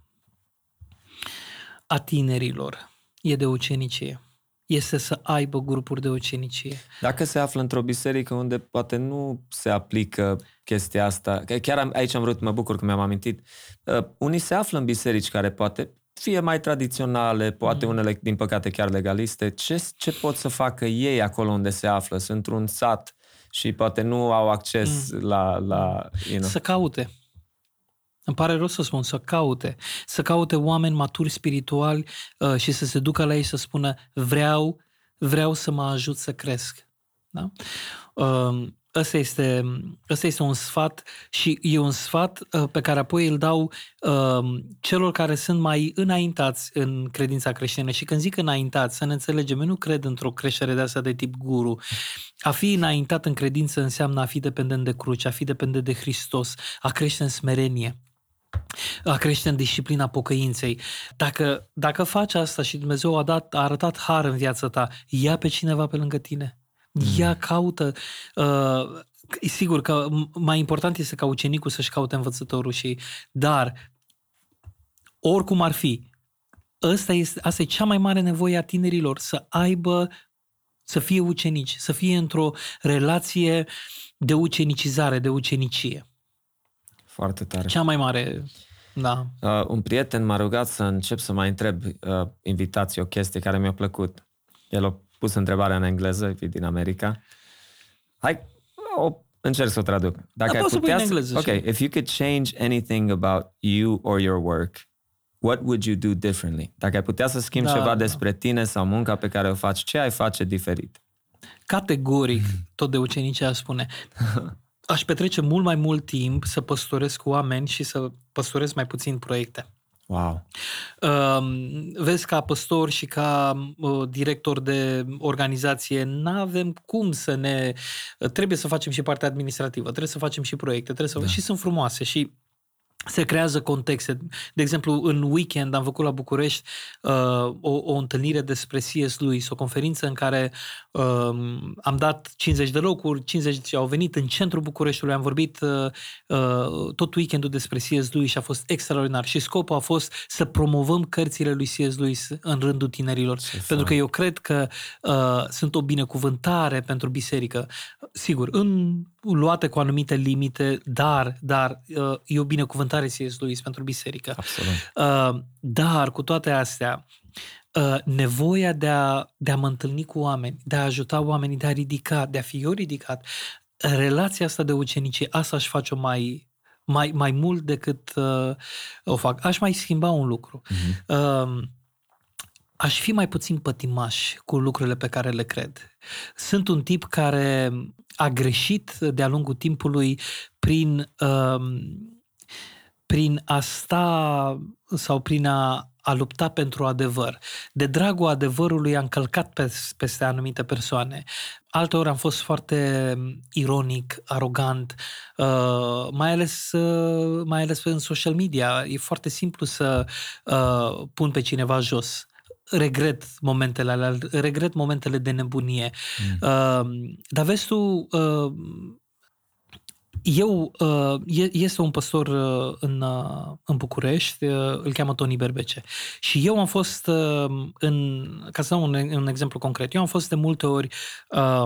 a tinerilor e de ucenicie. Este să aibă grupuri de ucenicie. Dacă se află într-o biserică unde poate nu se aplică chestia asta, chiar am, aici am vrut, mă bucur că mi-am amintit, uh, unii se află în biserici care poate fie mai tradiționale, poate mm. unele, din păcate, chiar legaliste, ce, ce pot să facă ei acolo unde se află? Sunt într-un sat și poate nu au acces mm. la... la you know. Să caute. Îmi pare rău să spun, să caute, să caute oameni maturi spirituali uh, și să se ducă la ei să spună vreau, vreau să mă ajut să cresc. Da? Uh, Ăsta este, ăsta este un sfat și e un sfat uh, pe care apoi îl dau uh, celor care sunt mai înaintați în credința creștină. Și când zic înaintați, să ne înțelegem, eu nu cred într-o creștere de asta de tip guru. A fi înaintat în credință înseamnă a fi dependent de cruce, a fi dependent de Hristos, a crește în smerenie a crește în disciplina pocăinței. Dacă, dacă faci asta și Dumnezeu a, dat, a arătat har în viața ta, ia pe cineva pe lângă tine. Ia, mm. caută. Uh, sigur că mai important este ca ucenicul să-și caute învățătorul și, dar, oricum ar fi, asta, este, asta e cea mai mare nevoie a tinerilor, să aibă, să fie ucenici, să fie într-o relație de ucenicizare, de ucenicie. Foarte tare. Cea mai mare, da. Uh, un prieten m-a rugat să încep să mai întreb uh, invitații o chestie care mi-a plăcut. El a pus întrebarea în engleză, e din America. Hai, o, încerc să o traduc. Dacă da, ai putea să... engleză. Ok, if you could change anything about you or your work, what would you do differently? Dacă ai putea să schimbi da, ceva da. despre tine sau munca pe care o faci, ce ai face diferit? Categoric, tot de ucenicia spune, aș petrece mult mai mult timp să păstoresc cu oameni și să păstoresc mai puțin proiecte. Wow. Uh, vezi, ca păstor și ca uh, director de organizație, nu avem cum să ne... Uh, trebuie să facem și partea administrativă, trebuie să facem și proiecte, trebuie să... Da. și sunt frumoase și se creează contexte. De exemplu, în weekend am făcut la București uh, o, o întâlnire despre C.S. Lewis, o conferință în care uh, am dat 50 de locuri, 50 au venit în centrul Bucureștiului, am vorbit uh, uh, tot weekendul despre C.S. Lewis și a fost extraordinar. Și scopul a fost să promovăm cărțile lui C.S. Lewis în rândul tinerilor. Ce pentru fain. că eu cred că uh, sunt o binecuvântare pentru biserică. Sigur, în luate cu anumite limite, dar, dar uh, e o binecuvântare C.S. Lewis pentru biserică. Absolut. Uh, dar, cu toate astea, uh, nevoia de a, de a mă întâlni cu oameni, de a ajuta oamenii, de a ridica, de a fi eu ridicat, relația asta de ucenicie, asta aș face-o mai, mai, mai mult decât uh, o fac. Aș mai schimba un lucru. Uh-huh. Uh, aș fi mai puțin pătimaș cu lucrurile pe care le cred. Sunt un tip care a greșit de-a lungul timpului prin, uh, prin a sta sau prin a, a lupta pentru adevăr. De dragul adevărului am călcat pe, peste anumite persoane. Alteori am fost foarte ironic, arogant, uh, mai, ales, uh, mai ales în social media. E foarte simplu să uh, pun pe cineva jos regret momentele alea, regret momentele de nebunie. Mm. Uh, dar vezi tu, uh, eu, uh, este un păstor uh, în, uh, în București, uh, îl cheamă Toni Berbece. Și eu am fost, uh, în, ca să dau un, un exemplu concret, eu am fost de multe ori uh,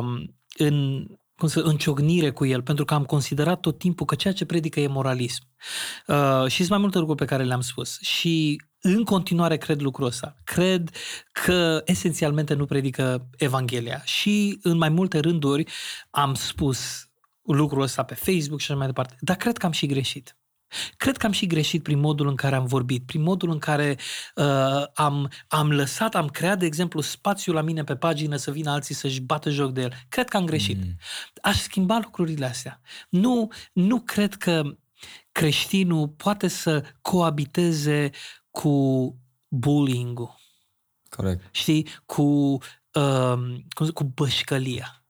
în cum să, înciocnire cu el, pentru că am considerat tot timpul că ceea ce predică e moralism. Uh, și sunt mai multe lucruri pe care le-am spus. Și în continuare cred lucrul ăsta. Cred că esențialmente nu predică Evanghelia. Și în mai multe rânduri am spus lucrul ăsta pe Facebook și așa mai departe. Dar cred că am și greșit. Cred că am și greșit prin modul în care am vorbit, prin modul în care uh, am, am lăsat, am creat, de exemplu, spațiul la mine pe pagină să vină alții să-și bată joc de el. Cred că am greșit. Mm. Aș schimba lucrurile astea. Nu, nu cred că creștinul poate să coabiteze cu bullying-ul. Corect. Știi? Cu, uh, cu bășcălia.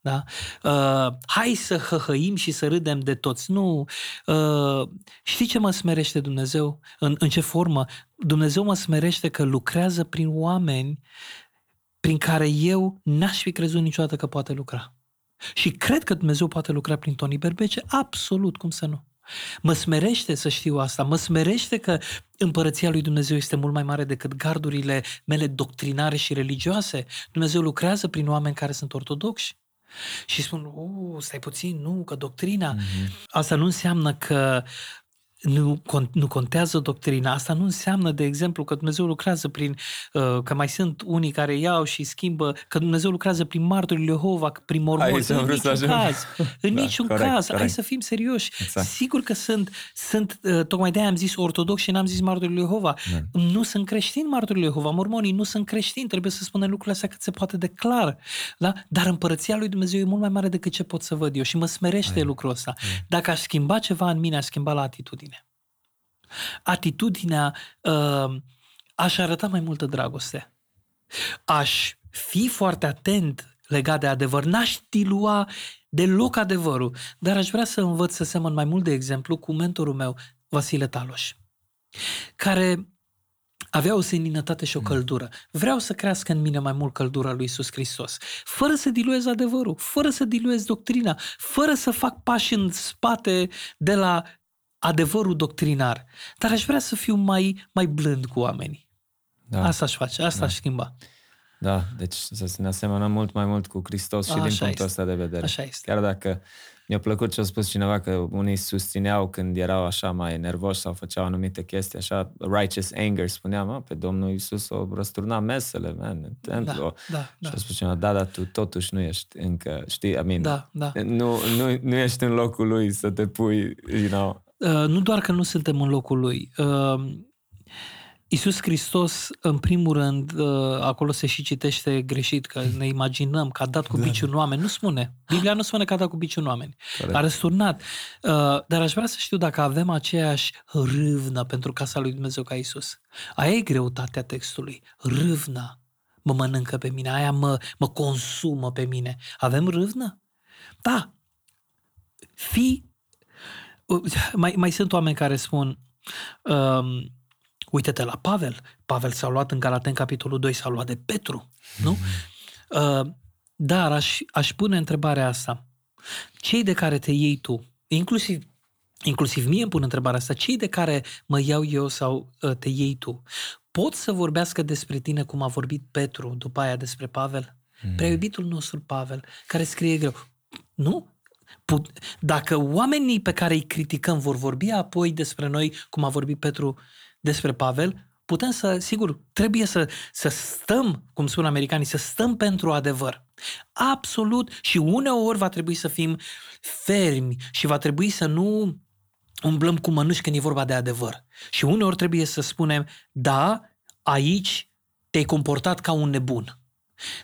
Da? Uh, hai să hăhăim și să râdem de toți. Nu. Uh, știi ce mă smerește Dumnezeu? În, în ce formă? Dumnezeu mă smerește că lucrează prin oameni prin care eu n-aș fi crezut niciodată că poate lucra. Și cred că Dumnezeu poate lucra prin Toni Berbece, absolut, cum să nu. Mă smerește să știu asta, mă smerește că împărăția lui Dumnezeu este mult mai mare decât gardurile mele doctrinare și religioase. Dumnezeu lucrează prin oameni care sunt ortodoxi. Și spun, uh, stai puțin, nu, că doctrina. Mm-hmm. Asta nu înseamnă că nu, nu contează doctrina. Asta nu înseamnă, de exemplu, că Dumnezeu lucrează prin, uh, că mai sunt unii care iau și schimbă, că Dumnezeu lucrează prin martorii Jehova, prin mormoni. În niciun caz. În da, niciun corect, caz. Corect. Hai să fim serioși. Exact. Sigur că sunt, sunt uh, tocmai de-aia am zis ortodox și n-am zis martorii Jehova. Da. Nu sunt creștini martorii Jehova. Mormonii nu sunt creștini. Trebuie să spunem lucrurile astea cât se poate de clar. Da? Dar împărăția lui Dumnezeu e mult mai mare decât ce pot să văd eu și mă smerește Ai. lucrul ăsta. Ai. Dacă aș schimba ceva în mine, aș schimba la atitudine atitudinea uh, aș arăta mai multă dragoste. Aș fi foarte atent legat de adevăr. N-aș dilua deloc adevărul, dar aș vrea să învăț să semăn mai mult, de exemplu, cu mentorul meu, Vasile Taloș, care avea o seninătate și o mm. căldură. Vreau să crească în mine mai mult căldura lui Isus Hristos, fără să diluez adevărul, fără să diluez doctrina, fără să fac pași în spate de la adevărul doctrinar, dar aș vrea să fiu mai, mai blând cu oamenii. Da. Asta aș face, asta da. aș schimba. Da, deci să ne asemănăm mult mai mult cu Hristos și Așa din punctul este. ăsta de vedere. Așa este. Chiar dacă mi-a plăcut ce a spus cineva că unii susțineau când erau așa mai nervoși sau făceau anumite chestii, așa, righteous anger, spuneam, pe Domnul Iisus o răsturna mesele, man, în templu. Da, da, da. Și a spus cineva, da, dar tu totuși nu ești încă, știi, I mean, da, da. Nu, nu, nu ești în locul lui să te pui, you know, Uh, nu doar că nu suntem în locul lui, uh, Iisus Hristos, în primul rând, uh, acolo se și citește greșit, că ne imaginăm că a dat cu da. biciul în oameni. Nu spune. Biblia nu spune că a dat cu biciul în oameni. Corect. A răsturnat. Uh, dar aș vrea să știu dacă avem aceeași râvnă pentru casa lui Dumnezeu ca Iisus. Aia e greutatea textului. Râvna mă mănâncă pe mine, aia mă, mă consumă pe mine. Avem râvnă? Da. Fi... Uh, mai, mai sunt oameni care spun... Um, Uite-te la Pavel. Pavel s-a luat în Galaten, capitolul 2, s-a luat de Petru. Nu? Uh, dar aș, aș pune întrebarea asta. Cei de care te iei tu, inclusiv, inclusiv mie îmi pun întrebarea asta, cei de care mă iau eu sau uh, te iei tu, pot să vorbească despre tine cum a vorbit Petru după aia despre Pavel? Mm. Prea iubitul nostru Pavel, care scrie greu. Nu? Dacă oamenii pe care îi criticăm vor vorbi apoi despre noi, cum a vorbit Petru despre Pavel, putem să, sigur, trebuie să, să stăm, cum spun americanii, să stăm pentru adevăr. Absolut. Și uneori va trebui să fim fermi și va trebui să nu umblăm cu mănuși când e vorba de adevăr. Și uneori trebuie să spunem, da, aici te-ai comportat ca un nebun.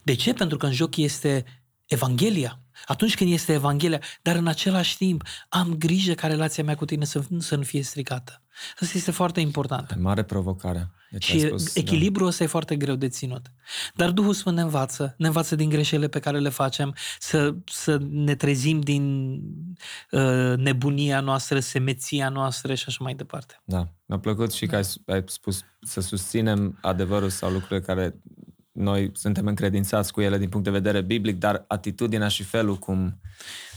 De ce? Pentru că în joc este Evanghelia. Atunci când este Evanghelia, dar în același timp am grijă ca relația mea cu tine să, să nu fie stricată. Asta este foarte important. E mare provocare. Deci și spus, echilibrul da. ăsta e foarte greu de ținut. Dar Duhul Sfânt ne învață, ne învață din greșelile pe care le facem, să, să ne trezim din uh, nebunia noastră, semeția noastră și așa mai departe. Da, mi-a plăcut și că ai, ai spus să susținem adevărul sau lucrurile care noi suntem încredințați cu ele din punct de vedere biblic, dar atitudinea și felul cum...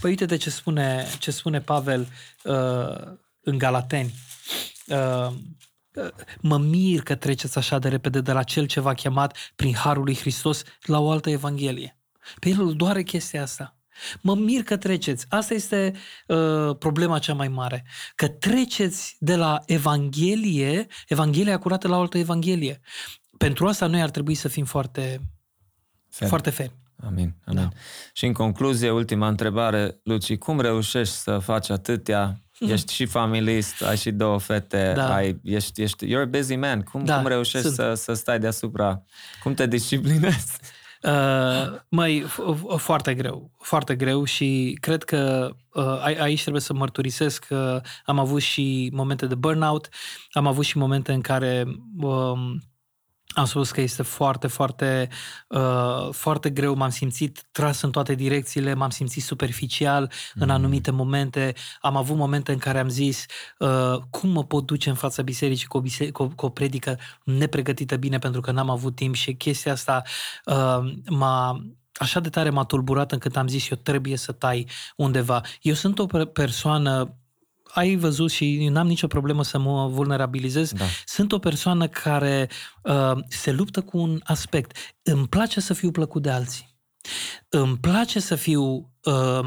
Păi uite de ce spune, ce spune Pavel uh, în Galateni. Uh, mă mir că treceți așa de repede de la cel ce v-a chemat prin Harul lui Hristos la o altă Evanghelie. Pe el îl doare chestia asta. Mă mir că treceți. Asta este uh, problema cea mai mare. Că treceți de la Evanghelie, Evanghelia curată la o altă Evanghelie. Pentru asta noi ar trebui să fim foarte fermi. Foarte fermi. Amin, amin. Da. Și în concluzie, ultima întrebare, Luci, cum reușești să faci atâtea Ești și familist, ai și două fete, da. ai, ești, ești, you're a busy man. Cum, da, cum reușești să, să stai deasupra? Cum te disciplinezi? Uh, măi, foarte greu, foarte greu și cred că uh, aici trebuie să mărturisesc că am avut și momente de burnout, am avut și momente în care uh, am spus că este foarte, foarte, uh, foarte greu. M-am simțit tras în toate direcțiile, m-am simțit superficial mm-hmm. în anumite momente. Am avut momente în care am zis uh, cum mă pot duce în fața bisericii cu o, bise- cu, cu o predică nepregătită bine pentru că n-am avut timp și chestia asta uh, m-a așa de tare m-a tulburat încât am zis eu trebuie să tai undeva. Eu sunt o persoană ai văzut și n-am nicio problemă să mă vulnerabilizez, da. sunt o persoană care uh, se luptă cu un aspect. Îmi place să fiu plăcut de alții. Îmi place să fiu uh,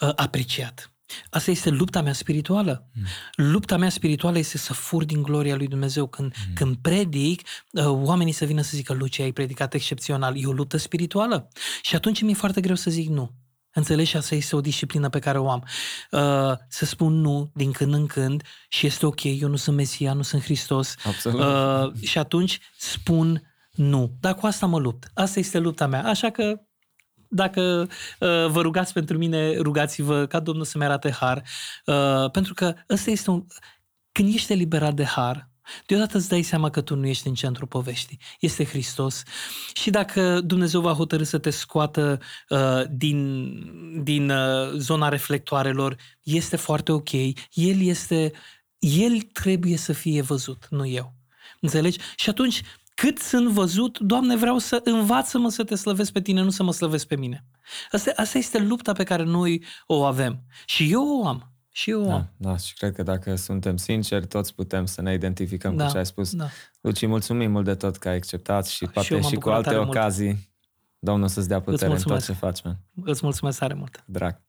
uh, apreciat. Asta este lupta mea spirituală. Mm. Lupta mea spirituală este să fur din gloria lui Dumnezeu. Când, mm. când predic, uh, oamenii să vină să zică, Lucia, ai predicat excepțional. E o luptă spirituală. Și atunci mi-e foarte greu să zic nu. Înțelegi? Asta este o disciplină pe care o am. Uh, să spun nu din când în când și este ok, eu nu sunt Mesia, nu sunt Hristos. Absolut. Uh, și atunci spun nu. Dar cu asta mă lupt. Asta este lupta mea. Așa că dacă uh, vă rugați pentru mine, rugați-vă ca Domnul să-mi arate har. Uh, pentru că ăsta este un... Când ești eliberat de har, Deodată îți dai seama că tu nu ești în centrul poveștii. Este Hristos. Și dacă Dumnezeu va hotărâ să te scoată uh, din, din uh, zona reflectoarelor, este foarte ok. El este, el trebuie să fie văzut, nu eu. Înțelegi? Și atunci, cât sunt văzut, Doamne, vreau să învață-mă să te slăvesc pe tine, nu să mă slăvesc pe mine. Asta, asta este lupta pe care noi o avem. Și eu o am. Și eu da, da, și cred că dacă suntem sinceri, toți putem să ne identificăm da, cu ce ai spus. Da. Luci, mulțumim mult de tot că ai acceptat și poate și, și cu alte ocazii. Mult. Domnul să-ți dea putere în tot ce faci, man. Îți mulțumesc tare mult. Drag.